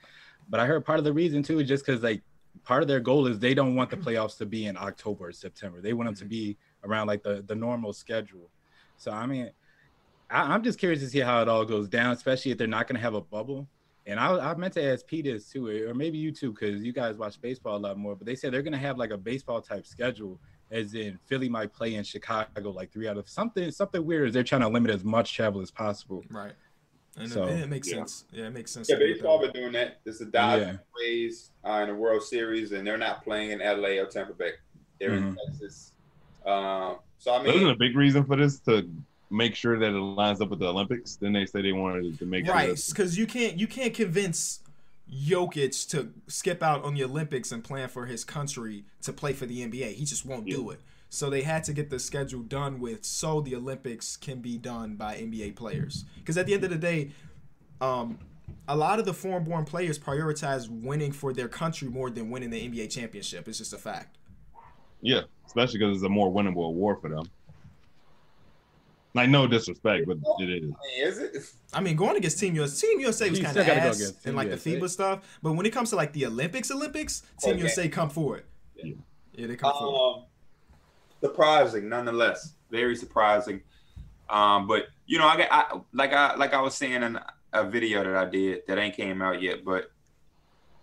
But I heard part of the reason too is just because like part of their goal is they don't want the playoffs to be in October or September. They want them to mm-hmm. be around like the the normal schedule. So I mean, I'm just curious to see how it all goes down, especially if they're not going to have a bubble. And I, I meant to ask Pete this too, or maybe you too, because you guys watch baseball a lot more. But they said they're going to have like a baseball type schedule, as in Philly might play in Chicago like three out of something. Something weird is they're trying to limit as much travel as possible. Right. And So- it, it makes Yeah. sense. Yeah, it makes sense. Yeah, to do it baseball been doing that. It's the Dodgers Yeah. Rays uh, in the World Series, and they're not playing in LA or Tampa Bay. They're in Mhm. Texas. Um, so I Isn't mean, a big reason for this to make sure that it lines up with the Olympics? Then they say they wanted to make it right sure. because you can't you can't convince Jokic to skip out on the Olympics and plan for his country to play for the NBA. He just won't do it. So they had to get the schedule done with so the Olympics can be done by NBA players. Because at the end of the day, um, a lot of the foreign-born players prioritize winning for their country more than winning the NBA championship. It's just a fact. Yeah, especially because it's a more winnable award for them. Like no disrespect, but it is. Is it? I mean, going against Team USA, Team USA was kind of still go ass against in Team like USA. the FIBA stuff. But when it comes to like the Olympics, Olympics, Team Okay. USA come forward. Yeah. Yeah, they come forward. Um, surprising, nonetheless, very surprising. Um, but you know, I got I, like I like I was saying in a video that I did that ain't came out yet, but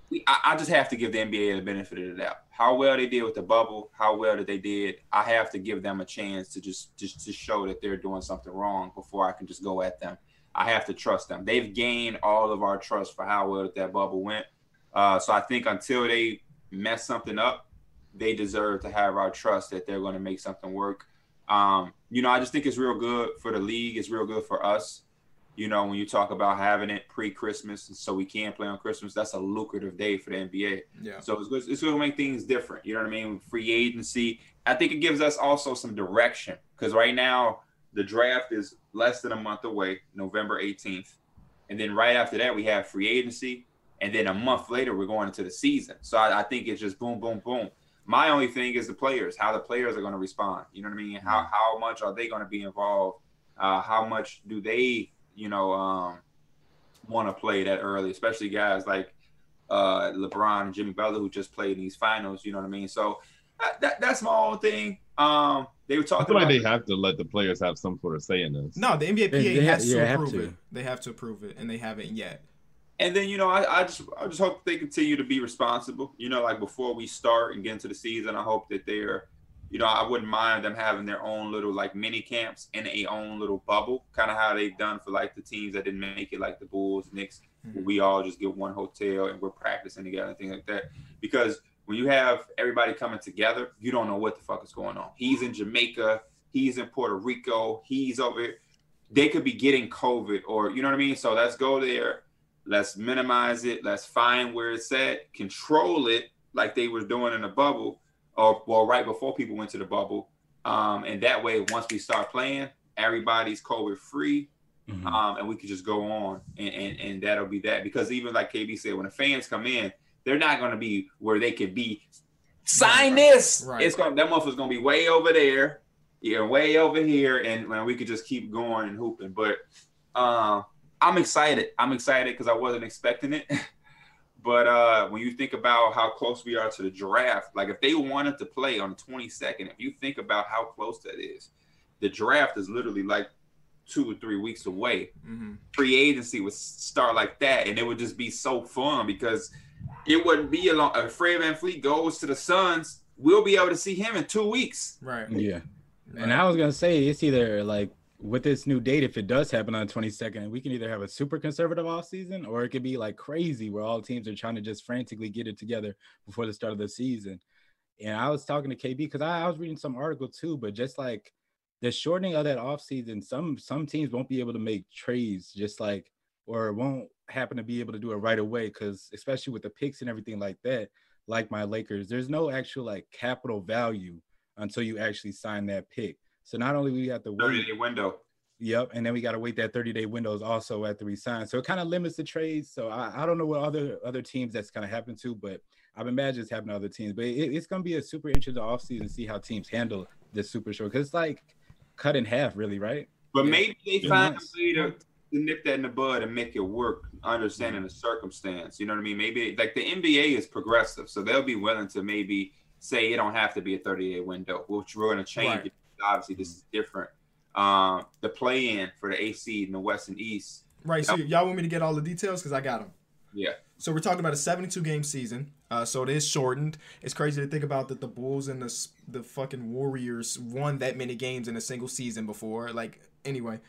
we, I, I just have to give the NBA the benefit of the doubt. How well they did with the bubble, how well that they did, I have to give them a chance to just just to show that they're doing something wrong before I can just go at them. I have to trust them. They've gained all of our trust for how well that, that bubble went. Uh, so I think until they mess something up, they deserve to have our trust that they're going to make something work. Um, you know, I just think it's real good for the league. It's real good for us. You know, when you talk about having it pre-Christmas, so we can play on Christmas, that's a lucrative day for the NBA. Yeah. So it's, it's going to make things different. You know what I mean? Free agency. I think it gives us also some direction because right now the draft is less than a month away, November 18th. And then right after that, we have free agency. And then a month later, we're going into the season. So I, I think it's just boom, boom, boom. My only thing is the players, how the players are going to respond. You know what I mean? How, how much are they going to be involved? Uh, how much do they, you know, um, want to play that early, especially guys like uh, LeBron and Jimmy Butler who just played in these finals. You know what I mean? So that, that, that's my own thing. Um, they were I talking feel like they have to let the players have some sort of say in this. No, the NBA PA They- they has ha- to yeah, have approve to. it. They have to approve it, and they haven't yet. And then you know, I, I just I just hope they continue to be responsible. You know, like before we start and get into the season, I hope that they're you know, I wouldn't mind them having their own little like mini camps in a own little bubble, kind of how they've done for like the teams that didn't make it, like the Bulls, Knicks. Mhm. We all just get one hotel and we're practicing together and things like that. Because when you have everybody coming together, you don't know what the fuck is going on. He's in Jamaica, he's in Puerto Rico, he's over here. They could be getting COVID or you know what I mean? So let's go there. Let's minimize it. Let's find where it's at, control it like they were doing in the bubble, or well, right before people went to the bubble. Um, and that way, once we start playing, everybody's COVID free Mhm. um, and we could just go on, and, and and that'll be that. Because even like KB said, when the fans come in, they're not going to be where they could be. Sign Right, this. right. It's going. That motherfucker's going to be way over there, yeah, way over here, and, and we could just keep going and hooping. But uh, I'm excited. I'm excited because I wasn't expecting it. but uh, when you think about how close we are to the draft, like if they wanted to play on the 22nd, if you think about how close that is, the draft is literally like two or three weeks away. Mhm. Free agency would start like that, and it would just be so fun because it wouldn't be a long. If Fred VanVleet goes to the Suns, we'll be able to see him in two weeks. Right. Yeah. And I was gonna say it's either like with this new date, if it does happen on the 22nd, we can either have a super conservative off season or it could be like crazy where all teams are trying to just frantically get it together before the start of the season. And I was talking to KB because I, I was reading some article too, but just like the shortening of that off season, some some teams won't be able to make trades just like or won't happen to be able to do it right away because especially with the picks and everything like that, like my Lakers, there's no actual like capital value until you actually sign that pick. So not only we have to wait, 30 day window. yep, and then we got to wait that 30 day windows also at the resign. So it kind of limits the trades. So I, I don't know what other other teams that's kind of happened to, but I've imagined it's happened to other teams. But it, it's going to be a super interesting offseason to see how teams handle this super short because it's like cut in half, really, right? But Yeah. maybe they Yeah, find nice. a way to, to nip that in the bud and make it work, understanding the circumstance. You know what I mean? Maybe like the NBA is progressive, so they'll be willing to maybe say it don't have to be a 30 day window, which we're going to change Right. it. Obviously, this is different. Um, the play in for the AC in the West and East. Right. So y'all want me to get all the details because I got them. Yeah. So we're talking about a 72 game season. Uh, so it is shortened. It's crazy to think about that the Bulls and the the fucking Warriors won that many games in a single season before. Like anyway,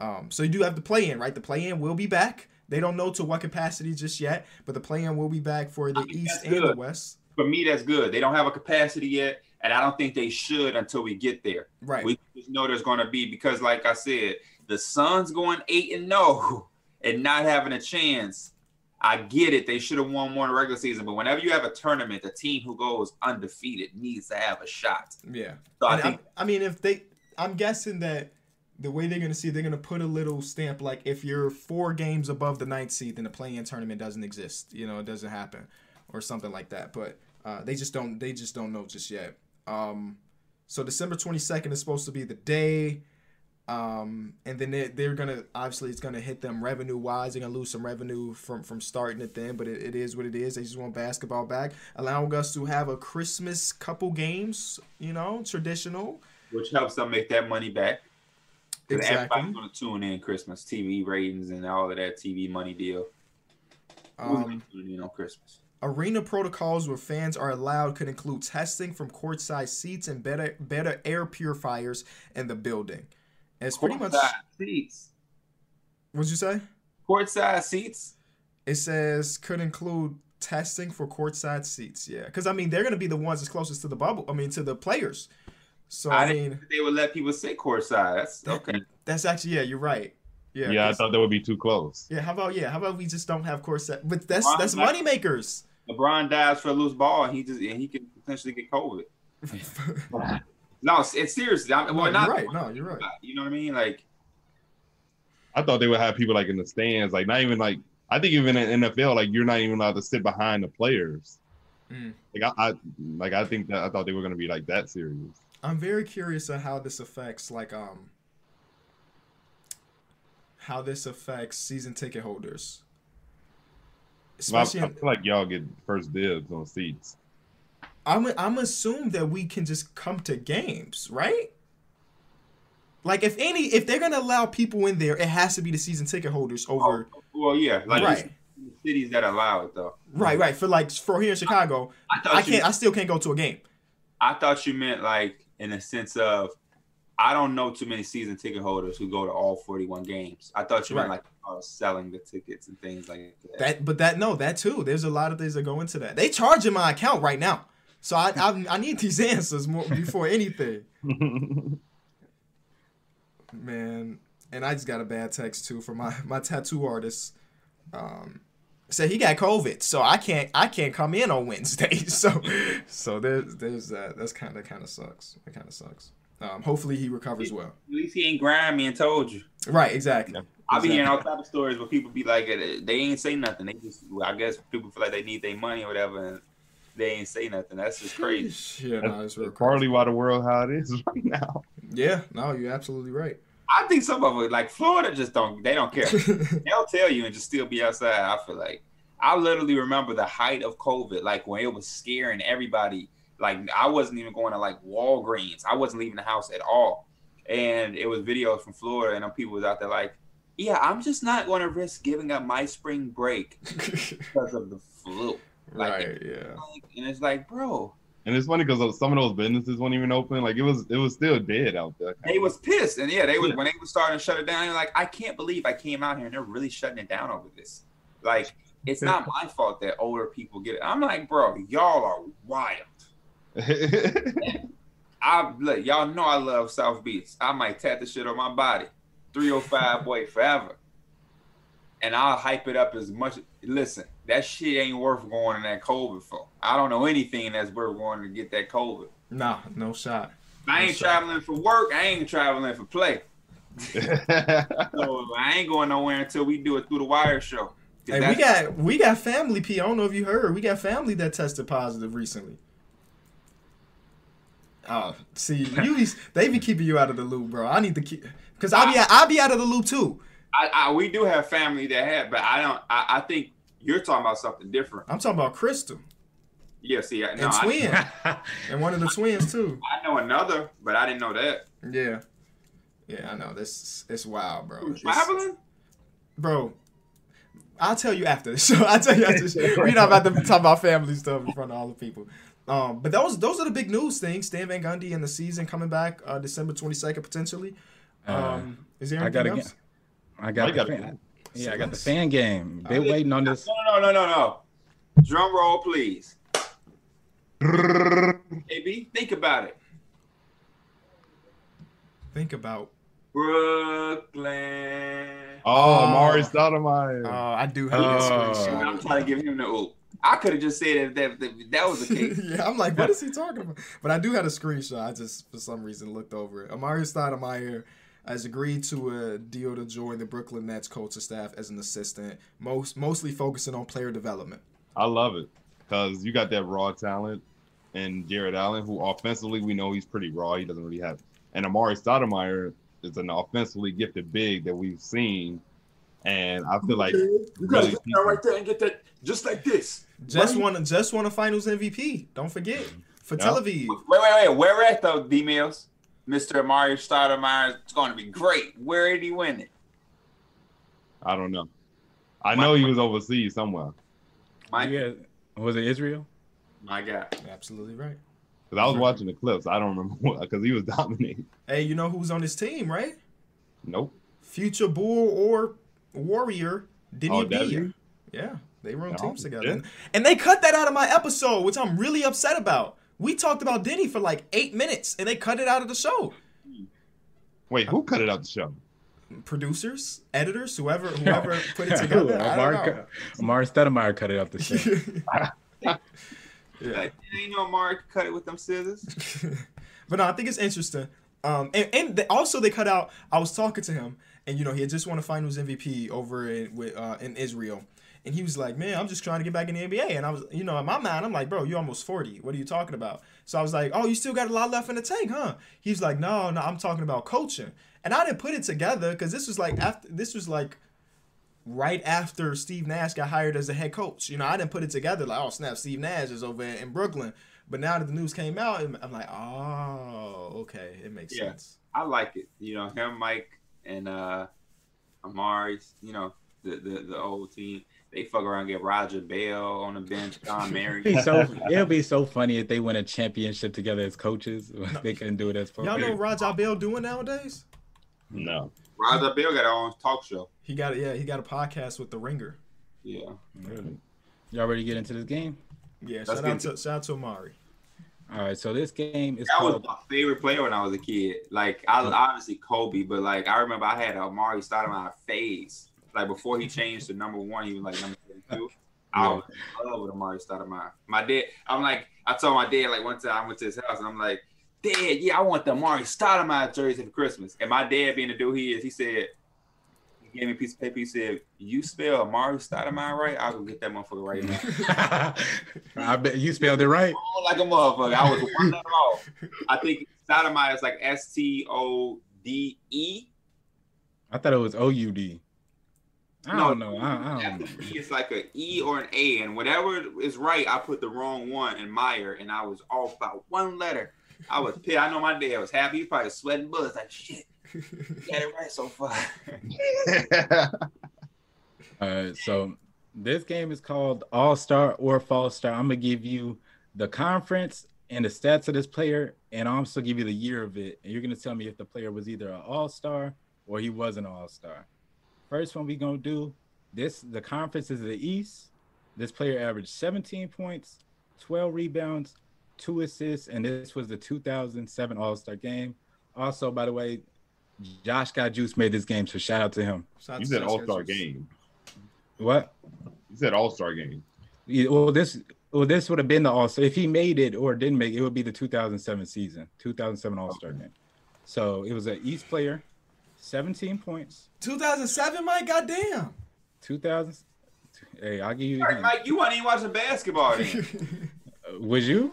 um, so you do have the play in, right? The play in will be back. They don't know to what capacity just yet, but the play in will be back for the I think East and the. West. For me, that's good. They don't have a capacity yet, and I don't think they should until we get there. Right. We just know there's going to be because, like I said, the Suns going eight and no and not having a chance. I get it. They should have won more in the regular season, but whenever you have a tournament, the team who goes undefeated needs to have a shot. yeah. So I think I'm- I mean, if they, I'm guessing that the way they're gonna see, they're gonna put a little stamp like if you're four games above the ninth seed, then the play-in tournament doesn't exist. You know, it doesn't happen, or something like that. But uh, they just don't, they just don't know just yet. Um, so December 22nd is supposed to be the day. Um, and then they, they're gonna obviously it's gonna hit them revenue wise. They're gonna lose some revenue from from starting it then, but it, it is what it is. They just want basketball back, allowing us to have a Christmas couple games. You know, traditional. which helps them make that money back. Exactly. Everybody's going to tune in Christmas TV ratings and all of that TV money deal. Um, tuning in on Christmas? Arena protocols where fans are allowed could include testing from courtside seats and better better air purifiers in the building. And it's pretty much seats. what'd you say? Courtside seats. It says could include testing for courtside seats. Yeah, because I mean they're gonna be the ones that's closest to the bubble. I mean to the players. So I I, mean they would let people sit courtside. That's That- okay. that's actually yeah you're right. Yeah. Yeah, I 'cause- thought that would be too close. yeah. How about yeah? How about we just don't have Corset? But that's Why that's not? money makers. LeBron dives for a loose ball, and he just and he can potentially get COVID. No, it's, it's seriously. I mean, well, No, not you're right. No, you're right. You know what I mean? Like, I thought they would have people like in the stands, like not even like I think even in NFL, like you're not even allowed to sit behind the players. Mm. Like I, I like I think that I thought they were gonna be like that serious. I'm very curious on how this affects like um how this affects season ticket holders. Well, I, I Especially, feel like y'all get first dibs on seats. I'm I'm assume that we can just come to games, right? Like if any, if they're gonna allow people in there, it has to be the season ticket holders oh, over. oh, well, yeah, like right, cities that allow it though. right, right. For like for here in Chicago, I thought I can't. I still can't go to a game. I thought you meant like in the sense of I don't know too many season ticket holders who go to all 41 games. I thought you meant like uh, selling the tickets and things like that. That, but that no, that too. There's a lot of things that go into that. They charge in my account right now, so I I, I need these answers more before anything, man. And I just got a bad text too from my my tattoo artist. Um, said he got COVID, so I can't I can't come in on Wednesday. So so there's there's that. That's kind of kind of sucks. That kind of sucks. Um, hopefully he recovers well. At least he ain't grind me and told you. Right, exactly. Yeah. I be Exactly. hearing all type of stories where people be like, eh, they ain't say nothing. They just, well, I guess people feel like they need their money or whatever, and they ain't say nothing. That's just crazy. Yeah, no, it's real That's crazy. partly why the world how it is right now. Yeah, no, you're absolutely right. I think some of it, like Florida, just don't. They don't care. They'll tell you and just still be outside. I feel like I literally remember the height of COVID, like when it was scaring everybody. Like I wasn't even going to like Walgreens. I wasn't leaving the house at all. And it was videos from Florida, and people was out there like, "Yeah, I'm just not going to risk giving up my spring break because of the flu." Like, right, yeah. And it's like, bro, And it's funny because uh, some of those businesses weren't even open. Like it was, it was still dead out there. they was pissed, and yeah, they was Yeah. when they was starting to shut it down. They're like, I can't believe I came out here and they're really shutting it down over this. Like, it's not my fault that older people get it. I'm like, bro, y'all are wild. I look, y'all know I love South Beach. I might tat the shit on my body. 305 boy forever. And I'll hype it up as much. Listen, that shit ain't worth going in that COVID for. I don't know anything that's worth going to get that COVID. Nah, no shot. I ain't traveling for work. I ain't traveling for play. So I ain't going nowhere until we do it through the wire show. Hey, we got we got family. P. I don't know if you heard. We got family that tested positive recently. Oh, see, you be, they be keeping you out of the loop, bro. I need to keep because I be I be out of the loop too. I, I, we do have family that have, but I don't. I, I think you're talking about something different. I'm talking about Crystal Yeah, see, I- no, and I, and one of the twins too. I know another, but I didn't know that. Yeah, yeah, I know. This it's wild, bro. It's- traveling? bro. I'll tell you after the show. I'll tell you after the show. We're not about to talk about family stuff in front of all the people. Um, but those those are the big news things. Stan Van Gundy and the season coming back uh, December twenty second potentially. Um, is there I anything gotta else? get. I got I gotta fan, go. yeah, I got the fan game. They Uh, waiting on this. No, no, no, no, no. Drum roll, please. AB, think about it. Think about. Brooklyn. oh, Oh. Mari Stoudemire. Uh, I do have Oh. this. I'm trying to give him the oop. I could have just said that, that that was the case. yeah, I'm like, what is he talking about? But I do have a screenshot. I just, for some reason, looked over it. Amar'e Stoudemire has agreed to a deal to join the Brooklyn Nets coaching staff as an assistant, most mostly focusing on player development. I love it because you got that raw talent and Jarrett Allen, who offensively we know he's pretty raw. He doesn't really have, and Amar'e Stoudemire is an offensively gifted big that we've seen, and I feel like you gotta get that right there and get that just like this. Just Right. won, just won a Finals MVP. Don't forget for Yeah. Tel Aviv. Wait, wait, wait. Where at though, D Mills? Mr. Mario Stoudemire is going to be great. Where did he win it? I don't know. I know he was overseas somewhere My, Yeah, was it Israel? my God. Absolutely right. because I was watching the clips. I don't remember because he was dominating. Hey, you know who's on his team, right? Nope. Future Bull or Warrior, Deni Oh, Avdija. Desi? Yeah, they run Oh, teams together, yeah. and, and they cut that out of my episode, which I'm really upset about. We talked about Deni for like eight minutes, and they cut it out of the show. Wait, who cut it out the show? Producers, editors, whoever, whoever put it together. I Amar'e, don't know. cut- cut it off the show. yeah. Like, ain't no Mario cut it with them scissors. but no, I think it's interesting. Um, and, and they, also they cut out. I was talking to him, and you know he had just won a Finals MVP over in with uh, in Israel, and he was like, "Man, I'm just trying to get back in the NBA." And I was, you know, in my mind, I'm like, "Bro, you're almost 40. What are you talking about?" So I was like, "Oh, you still got a lot left in the tank, huh?" He's like, "No, no, I'm talking about coaching." And I didn't put it together because this was like after this was like right after Steve Nash got hired as a head coach. You know, I didn't put it together like, oh snap, Steve Nash is over in, Brooklyn. But now that the news came out, I'm I'm like, oh, okay, it makes Yeah. sense. I like it. You know, him, Mike, and uh Amar'e, you know, the, the, the old team. they fuck around and get Raja Bell on the bench, John Mary. It'd be so it'll be so funny if they win a championship together as coaches. they couldn't do it as Y'all know Raja Bell doing nowadays? no. Raja Bell got on talk show. He got yeah, he got a podcast with the Ringer. Yeah. Really. Y'all ready to get into this game? Yeah, Let's shout out to shout out to Amar'e. All right, so this game is That was my favorite player when I was a kid. Like I was obviously Kobe, but like I remember I had Amar'e Stoudemire phase. Like before he changed to number one, he was like number two. I was in love with Amar'e Stoudemire. My dad, I'm like, I told my dad like one time I went to his house and I'm like, Dad, yeah, I want the Amar'e Stoudemire jersey for Christmas. And my dad, being the dude he is, he said, gave me a piece of paper. He said, "You spell Amar'e Stoudemire right? I'll go get that motherfucker right now." I bet you spelled it right. Like a motherfucker. I was one letter off. I think Stoudemire is like S T O D E. I thought it was O U D. I don't know. I, I don't know. It's like a E or an A, and whatever is right, I put the wrong one in Meyer, and I was off by one letter. I was pissed. I know my dad was happy. He was probably sweating bullets. Like shit, got it right so far. All right, so this game is called All Star or False Star. I'm gonna give you the conference and the stats of this player, and I'll also give you the year of it. And you're gonna tell me if the player was either an All Star or he was an All Star. First one we gonna do this. The conference is the East. This player averaged 17 points, 12 rebounds, two assists, and this was the 2007 All Star game. Also, by the way, Josh got juice made this game, so shout out to him. Shout out You said All Star game. What? You said All Star game. Yeah, well, this well, this would have been the All Star. If he made it or didn't make it, it would be the 2007 season, 2007 All Star game. So it was an East player, 17 points, 2007, Mike. Goddamn. 2000. Hey, I'll give you. All right, Mike, you weren't even watching basketball then. Uh, would you?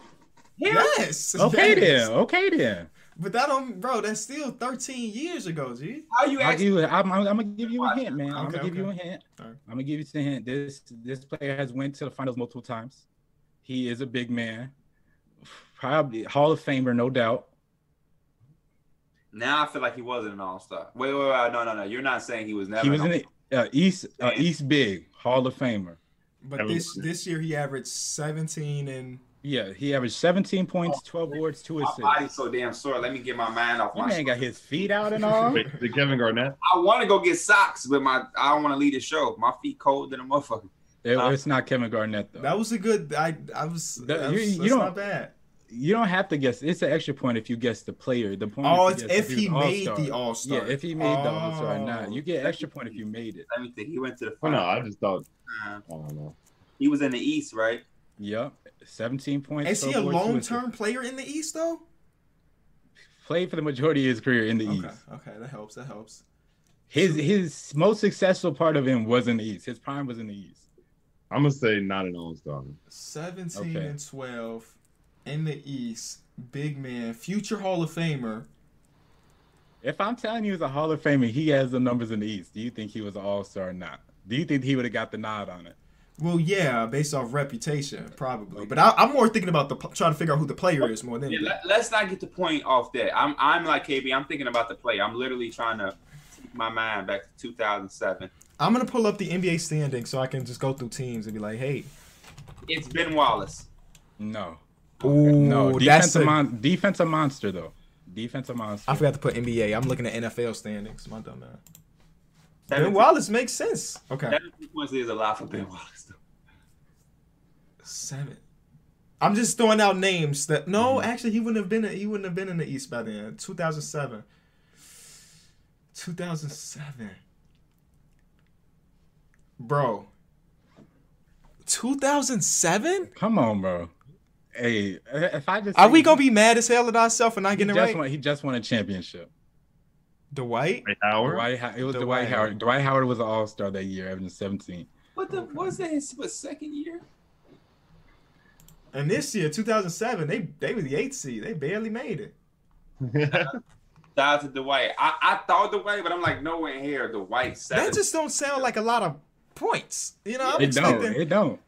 yes. Okay yes. then. Okay then. But that don't, bro. That's still 13 years ago, G. How you I'll give asking? you. I'm, I'm, I'm gonna give you a hint, man. I'm gonna give you a hint. All right. I'm gonna give you a hint. This this player has went to the finals multiple times. He is a big man, probably Hall of Famer, no doubt. Now I feel like he wasn't an All Star. Wait, wait, wait, no, no, no. You're not saying he was never. He was an in the uh, East uh, East Big Hall of Famer. But this this year he averaged 17 and Yeah, he averaged 17 points, 12 boards, two assists. My assists. body's so damn sore. Let me get my mind off My my. man got his feet out and all. Wait, the Kevin Garnett. I want to go get socks, but my I don't want to leave the show. My feet cold than a motherfucker. It- it's not Kevin Garnett though. that was a good. I I was. That- That, you- you that's don't- not bad. you don't have to guess. It's an extra point if you guess the player. The point. Oh, it's if he made All-Star. the All Star. Yeah, if he made the All Star or not, you get Oh. extra point if you made it. Let me think. He went to the Well, no. I just thought. Uh, I don't know. he was in the East, right? Yep, 17 points. Is he a long term player in the East though? Played for the majority of his career in the Okay, East. okay, that helps. That helps. His his most successful part of him was in the East. His prime was in the East. I'm gonna say not an All Star. 17 Okay. and 12 in the East. Big man, future Hall of Famer. If I'm telling you he's a Hall of Famer, he has the numbers in the East. Do you think he was an All Star or not? Do you think he would have got the nod on it? Well, yeah, based off reputation, probably. But I, I'm more thinking about the trying to figure out who the player is more than Yeah, anything. let, us not get the point off that. I'm I'm like KB. I'm thinking about the player. I'm literally trying to take my mind back to 2007. I'm gonna pull up the NBA standing so I can just go through teams and be like, hey, It's Ben Wallace. No. Ooh, No, that's defensive a, mon- defensive monster though. Defensive monster. I forgot to put NBA. I'm looking at NFL standings. My dumb man. Ben 17 Wallace makes sense. Okay, 17 points is a lot for Ben Wallace. Though. seven. I'm just throwing out names that. No, Mm-hmm. actually, he wouldn't have been. He wouldn't have been in the East by then. 2007. 2007. Bro. 2007? Come on, bro. Hey, if I just Are we gonna be mad as hell at ourselves for not getting it right? won, he just won a championship. Dwight? Hey, Howard. Dwight, Ho- it was Dwight Dwight, Howard. Howard. Dwight Howard was an All Star that year, averaging 17. What the? Was that his what, second year? And this year, 2007, they they were the eighth seed. They barely made it. Shout out to Dwight. I, I thought Dwight, but I'm like nowhere in here. Dwight seven. That just don't sound like a lot of points. You know, I'm It don't. It don't.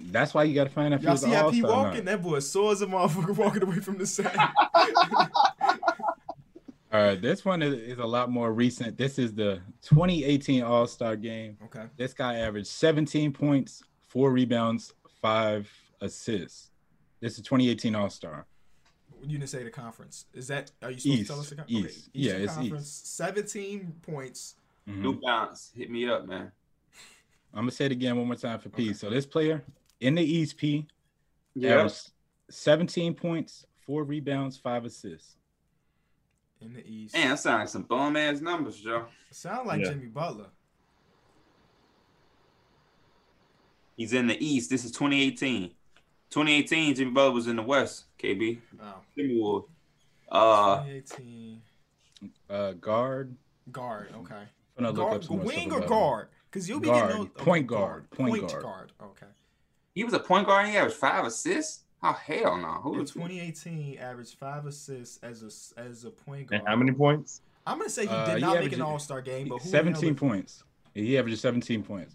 That's why you got to find out if he Y'all was see an how All he walking? That boy sore as a motherfucker walking away from the set. All right, this one is, is a lot more recent. This is the 2018 All Star game. Okay. This guy averaged 17 points, four rebounds, five assists. This is 2018 All Star. You didn't say the conference. Is that are you supposed East. to tell us the con- East. Yeah, it's conference, Seventeen points. Mhm. New Balance, hit me up, man. I'm gonna say it again one more time for P. So this player in the East P Yeah. averaged 17 points, four rebounds, five assists. In the East. Man, that sounds like some bum ass numbers, Joe. Sound like Yeah. Jimmy Butler. He's in the East. This is 2018. 2018, Jimmy Butler was in the West. KB, Oh. Timberwolves. Uh, 2018 Uh, guard. guard. Okay. I'm look Guard, up some wing or guard? Because you'll be Guard. getting those, Point guard. Point Point guard. Okay. he was a point guard. and He averaged five assists. Oh hell no! Who In was 2018, averaged five assists as a as a point guard. And how many points? I'm gonna say he Uh, did he not make an All Star game, but who 17 points. points. He averaged 17 points.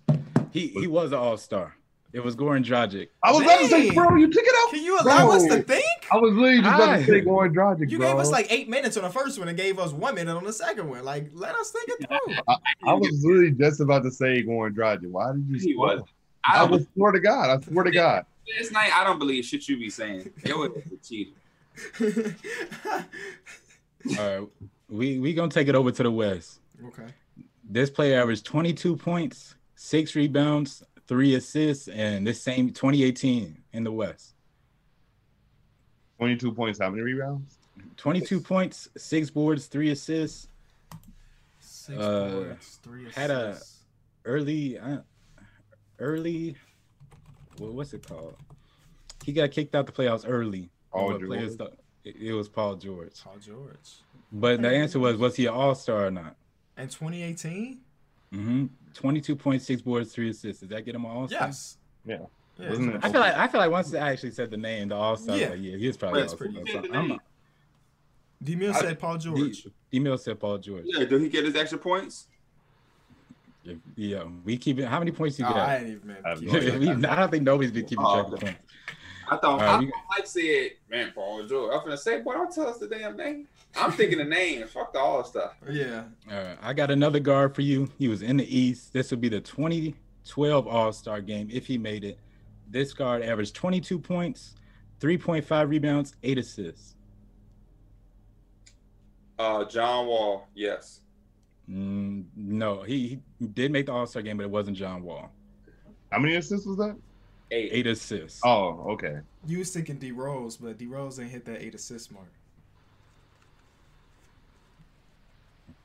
He he was an all star. It was Goran Dragic. I was about to say, bro, you took it out. Can you allow us to Bro. think? I was literally just about to say Goran Dragic, You bro. gave us like eight minutes on the first one and gave us one minute on the second one. Like, let us think it through. I was literally just about to say Goran Dragic. Why did you? He spoil? was. I I was swear to God. I swear to God. Last night, I don't believe shit you be saying. It was a cheat. All right, we we gonna take it over to the West. okay. This player averaged 22 points, six rebounds, three assists, and this same 2018 in the West. Twenty-two points. How many rebounds? 22 points, six boards, three assists. Six Uh, boards, three assists. had a- Early, uh, early. What, what's it called? He got kicked out the playoffs early. Paul But players George. thought- It, it was Paul George. Paul George. But the answer was, was he an All Star or not? And 2018? Mm-hmm. 22 points, six boards, three assists. Does that get him an All Star? Yes. Yeah. Yeah, Wasn't it- I feel like I feel like once I actually said the name, the All Star, Yeah. like, yeah, he's probably All-Star. pretty good. So I'm, D-Mill I- said Paul George. D- email said Paul George. Yeah, did he get his extra points? Yeah, yeah, we keep it. How many points you Oh, got? I ain't even I have meant no. We- I don't think nobody's been keeping Oh, track of okay. points. I thought, All right, I we- thought Mike said, man, Paul George. I'm gonna say, boy, don't tell us the damn name. I'm thinking the name. Fuck the all stuff. Yeah. All right, I got another guard for you. He was in the East. This would be the 2012 All Star game if he made it. This guard averaged 22 points, 3.5 rebounds, eight assists. Uh, John Wall, yes. Mm, no, he, he did make the All Star game, but it wasn't John Wall. How many assists was that? Eight. Eight assists. Oh, okay. You was thinking D Rose, but D Rose ain't hit that eight assist mark.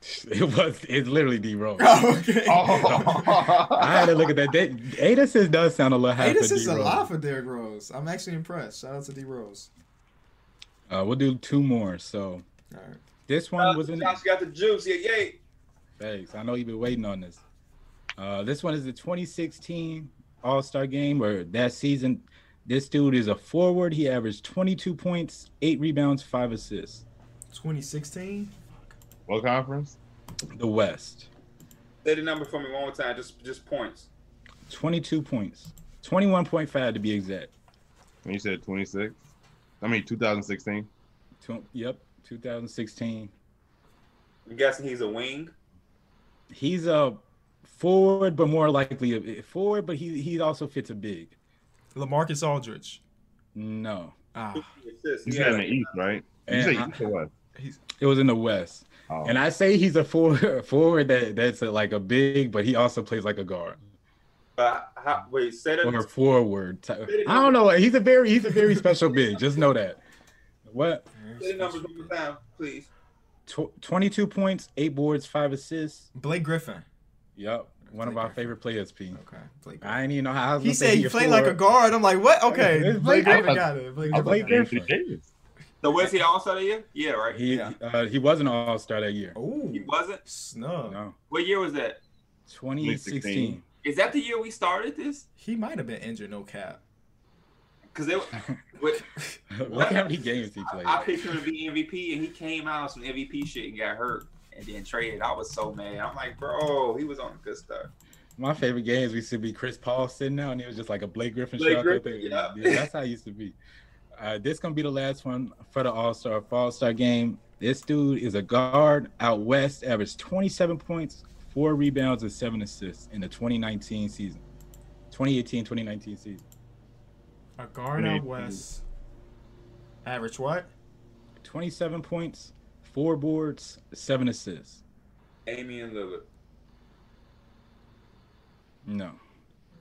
It was. It's literally D Rose. Oh, okay. Oh. I had to look at that. That- Eight assists does sound a little high Eight for assists is a D-Rose. lot for Derrick Rose. I'm actually impressed. Shout out to D Rose. Uh, we'll do two more. So All right. this one Uh, was in. Josh got the juice. Yeah, yay. Thanks. I know you've been waiting on this. Uh, this one is the 2016 All Star game where that season, this dude is a forward. He averaged 22 points, eight rebounds, five assists. 2016. What conference? The West, Say the number for me one more time. Just, just points. 22 points, 21.5 to be exact. When you said 26? I mean, 2016. Tw- yep, 2016. I'm guessing he's a wing. He's a forward, but more likely a forward, but he he also fits a big. LaMarcus Aldridge. No, Ah, Assists. You He said had in the East, right? You And East or West? he's it was in the West. Oh. And I say he's a forward, forward that that's a, like a big, but he also plays like a guard Uh, how, wait, say that. or a forward. type- I don't know. He's a very he's a very special big. Just know that. What? Say the numbers one more time, please. Tw- Twenty-two points, eight boards, five assists. Blake Griffin. Yep, one of our favorite players. P. Okay. Blake I didn't even know how. I was He gonna say said he a played like a guard. I'm like, what? Okay. Blake Blake Griffin Griffin. got it. Blake I Griffin. Blake got it. So was he All Star that year? Yeah, right. He Yeah. uh, he wasn't an All Star that year. Ooh. He wasn't. Snub. No, What year was that? 2016. Is that the year we started this? He might have been injured, no cap. Because it. with, Look how many games he played. I picked him to be MVP, and he came out on some MVP shit and got hurt, and then traded. I was so mad. I'm like, bro, he was on good stuff. My favorite games used to be Chris Paul sitting there, and it was just like a Blake Griffin Blake shot. Griffin, there. yeah. that's how it used to be. Uh, this gonna be the last one for the All Star All Star game. This dude is a guard out west, averaged 27 points, four rebounds, and seven assists in the 2019 season. 2018 2019 season. A guard out west. Average what? 27 points, four boards, seven assists. Damian Lillard. No.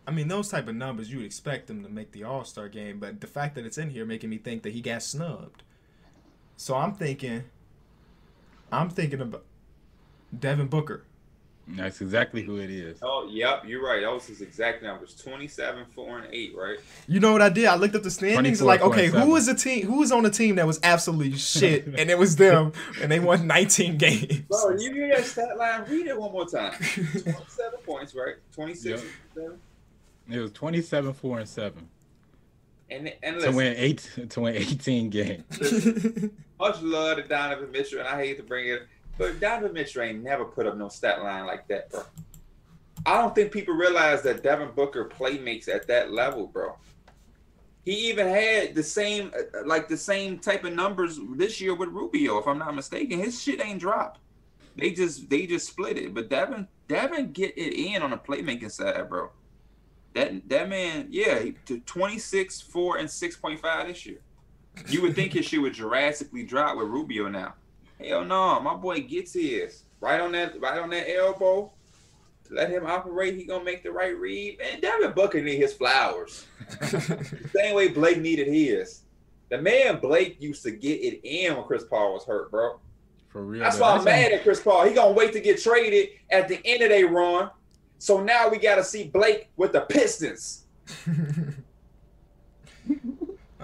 I mean, those type of numbers you would expect him to make the All Star game, but the fact that it's in here making me think that he got snubbed. So I'm thinking, I'm thinking about Devin Booker. That's exactly who it is. Oh, yep, you're right. That was his exact numbers: 27, four, and eight. Right? You know what I did? I looked up the standings. Like, okay, who was the team? Who was on the team that was absolutely shit, and it was them, and they won 19 games. Bro, you hear that stat line? Read it one more time. 27 points, right? 26, Yep. It was 27, 4, and 7 And and to win eight to win 18 games. much love to Donovan Mitchell, and I hate to bring it, but Donovan Mitchell ain't never put up no stat line like that, bro. I don't think people realize that Devin Booker play makes at that level, bro. He even had the same, like the same type of numbers this year with Rubio, if I'm not mistaken. His shit ain't dropped. They just they just split it. But Devin Devin get it in on the playmaking side, bro. That that man, yeah, to 26, 4, and 6.5 this year. You would think his shit would drastically drop with Rubio now. Hell no, my boy gets his right on that right on that elbow. Let him operate. He gonna make the right read. Man, Devin Booker need his flowers. Same way Blake needed his. The man Blake used to get it in when Chris Paul was hurt, bro. For real. That's why I'm mad at Chris Paul. He gonna wait to get traded at the end of their run. So now we gotta see Blake with the Pistons.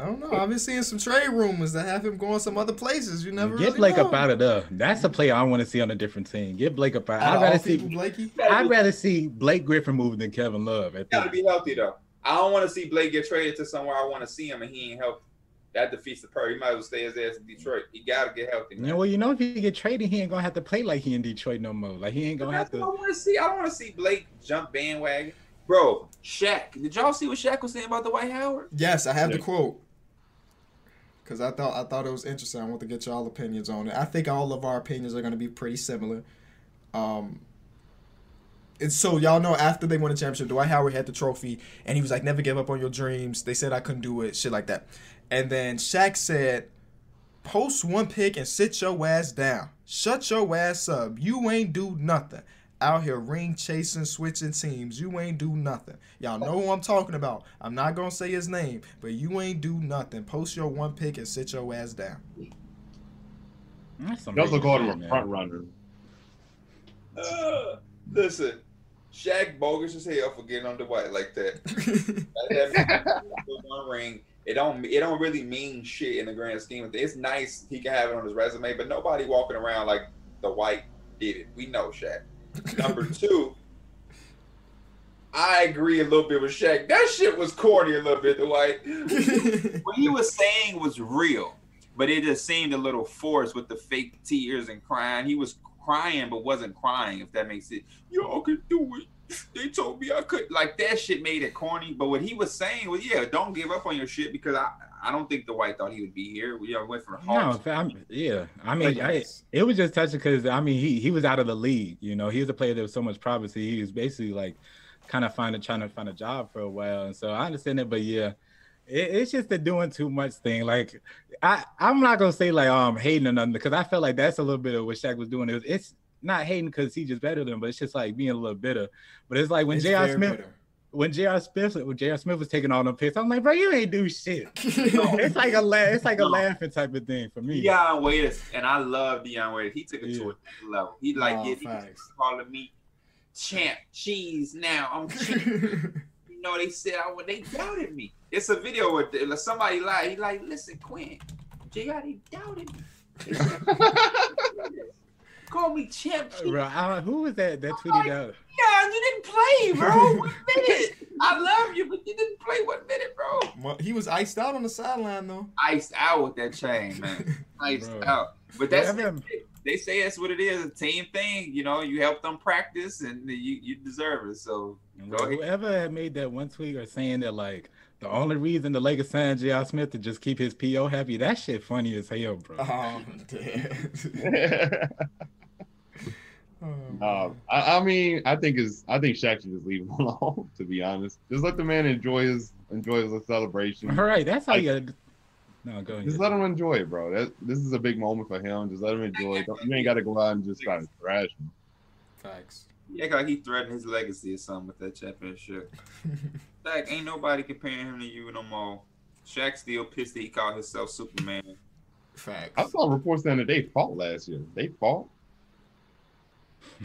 I don't know. I've been seeing some trade rumors that have him going some other places. You never Get really Blake know. up out of there. That's the player I want to see on a different team. Get Blake up out. Out I'd rather see. people, Blakey. I'd rather see Blake Griffin moving than Kevin Love. At gotta be healthy though. I don't want to see Blake get traded to somewhere I want to see him and he ain't healthy. That defeats the purpose. He might as well stay his ass in Detroit. He gotta get healthy. Yeah, well, you know, if he get traded, he ain't gonna have to play like he in Detroit no more. Like he ain't gonna have to. I want to see. I don't want to see Blake jump bandwagon. Bro, Shaq. Did y'all see what Shaq was saying about the Dwight Howard? Yes, I have the quote. Cause I thought I thought it was interesting. I want to get y'all opinions on it. I think all of our opinions are going to be pretty similar. Um, it's so y'all know after they won the championship, Dwight Howard had the trophy, and he was like, "Never give up on your dreams." They said I couldn't do it, shit like that. And then Shaq said, "Post one pick and sit your ass down. Shut your ass up. You ain't do nothing." Out here ring chasing, switching teams. You ain't do nothing. Y'all know who I'm talking about. I'm not gonna say his name, but you ain't do nothing. Post your one pick and sit your ass down. That's some They also big called him a man. front runner. Uh, listen, Shaq bogus as hell for getting on Dwight like that. That- that one ring. It don't it don't really mean shit in the grand scheme of things. It's nice he can have it on his resume, but nobody walking around like the Dwight did it. We know Shaq. Number two, I agree a little bit with Shaq. That shit was corny a little bit, the Dwight. What he was saying was real, but it just seemed a little forced with the fake tears and crying. He was crying but wasn't crying, if that makes it. Y'all can do it. They told me I could. Like that shit made it corny. But what he was saying was, yeah, don't give up on your shit because I, I don't think the Dwight thought he would be here. We went from No, I'm, yeah. I mean, I, it was just touching because I mean, he he was out of the league. You know, he was a player that was so much privacy. He was basically like kind of finding trying to find a job for a while, and so I understand it. But yeah, it, it's just the doing too much thing. Like I I'm not gonna say like oh, I'm hating or nothing because I felt like that's a little bit of what Shaq was doing. It was, it's not hating because he's just better than him, but it's just like being a little bitter. But it's like when J.R. Smith bitter. when J.R. Smith when J.R. Smith was taking all them picks, I'm like, bro, you ain't do shit. it's like a la- it's like a No. laughing type of thing for me. Dion Waiters, and I love Dion Waiters. He took it to a different level. He like Oh, yeah, he facts. calling me champ cheese now. I'm cheap. you know, they said I would. They doubted me. It's a video with somebody lied. He like, listen, Quinn, Jr. They doubted me. They said, Call me champ. Bro, I, who was that that tweeted out? Yeah, you didn't play, bro. One minute. I love you, but you didn't play one minute, bro. Well, he was iced out on the sideline though. Iced out with that chain, man. Iced Bro. out. But that's Yeah, man. they say that's what it is, a team thing. You know, you help them practice, and you you deserve it. So Go ahead. whoever had made that one tweet or saying that like the only reason the Lakers signed J.R. Smith to just keep his PO happy, that shit funny as hell, bro. Oh, damn. Oh, Um, I, I mean, I think is I think Shaq should just leave him alone. To be honest, just let the man enjoy his enjoy his celebration. All right, that's how I- you. No, go ahead. Just let him enjoy it, bro. That this is a big moment for him. Just let him enjoy it. Don't- You ain't got to go out and just try to trash him. Facts. Yeah, like he threatened his legacy or something with that championship. Shaq, ain't nobody comparing him to you no more. Shaq still pissed that he called himself Superman. Facts. I saw reports saying that they fought last year. They fought.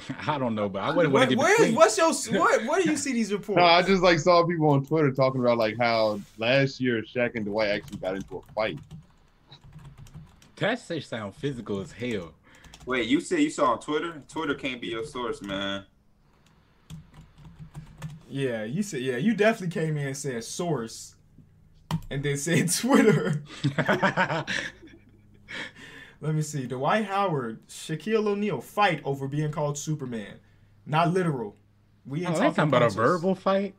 I don't know, but I wouldn't want to get where, between. what's your what? Where do you see these reports? No, I just like saw people on Twitter talking about like how last year Shaq and Dwight actually got into a fight. That shit sound physical as hell. Wait, you said you saw on Twitter? Twitter can't be your source, man. Yeah, you said yeah. You definitely came in and said source, and then said Twitter. Let me see. Dwight Howard, Shaquille O'Neal fight over being called Superman. Not literal. We Oh, ain't they talking about a verbal fight?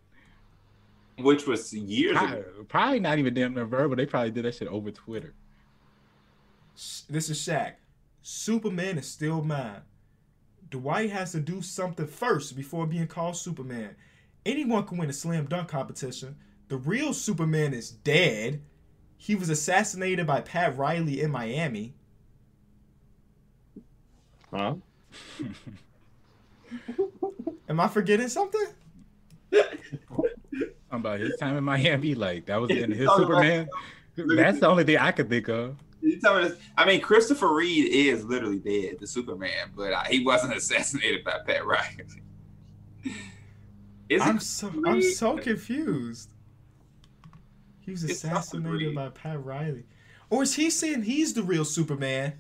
Which was years Probably, ago. probably not even damn near verbal. They probably did that shit over Twitter. This is Shaq. Superman is still mine. Dwight has to do something first before being called Superman. Anyone can win a slam dunk competition. The real Superman is dead. He was assassinated by Pat Riley in Miami. Huh? Am I forgetting something? Talking about his time in Miami, like that was in his Talking about- Superman. That's the only thing I could think of. You tell me this? I mean, Christopher Reeve is literally dead, the Superman, but uh, he wasn't assassinated by Pat Riley. Is I'm it? so I'm so confused. He was It's assassinated by Pat Riley. Or is he saying he's the real Superman?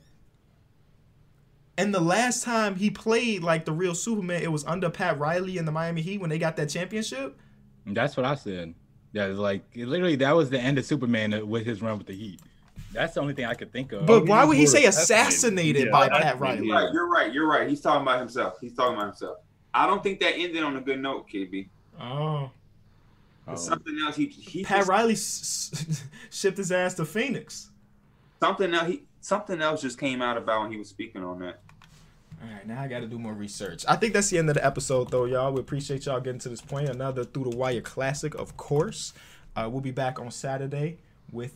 And the last time he played like the real Superman, it was under Pat Riley in the Miami Heat when they got that championship. That's what I said. Yeah, it's like literally that was the end of Superman uh, with his run with the Heat. That's the only thing I could think of. But he why would he say assassinated. assassinated Yeah, by Pat Riley? You're right. You're right. You're right. He's talking about himself. He's talking about himself. I don't think that ended on a good note, KB. Oh, Oh. Something else. He he Pat just- Riley s- s- shipped his ass to Phoenix. something else. He something else just came out about when he was speaking on that. All right, now I got to do more research. I think that's the end of the episode, though, y'all. We appreciate y'all getting to this point. Another Through the Wire classic, of course. Uh, we'll be back on Saturday with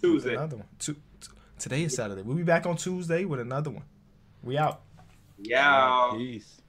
Tuesday. another one. Tu- t- today is Saturday. We'll be back on Tuesday with another one. We out. Yeah. Peace.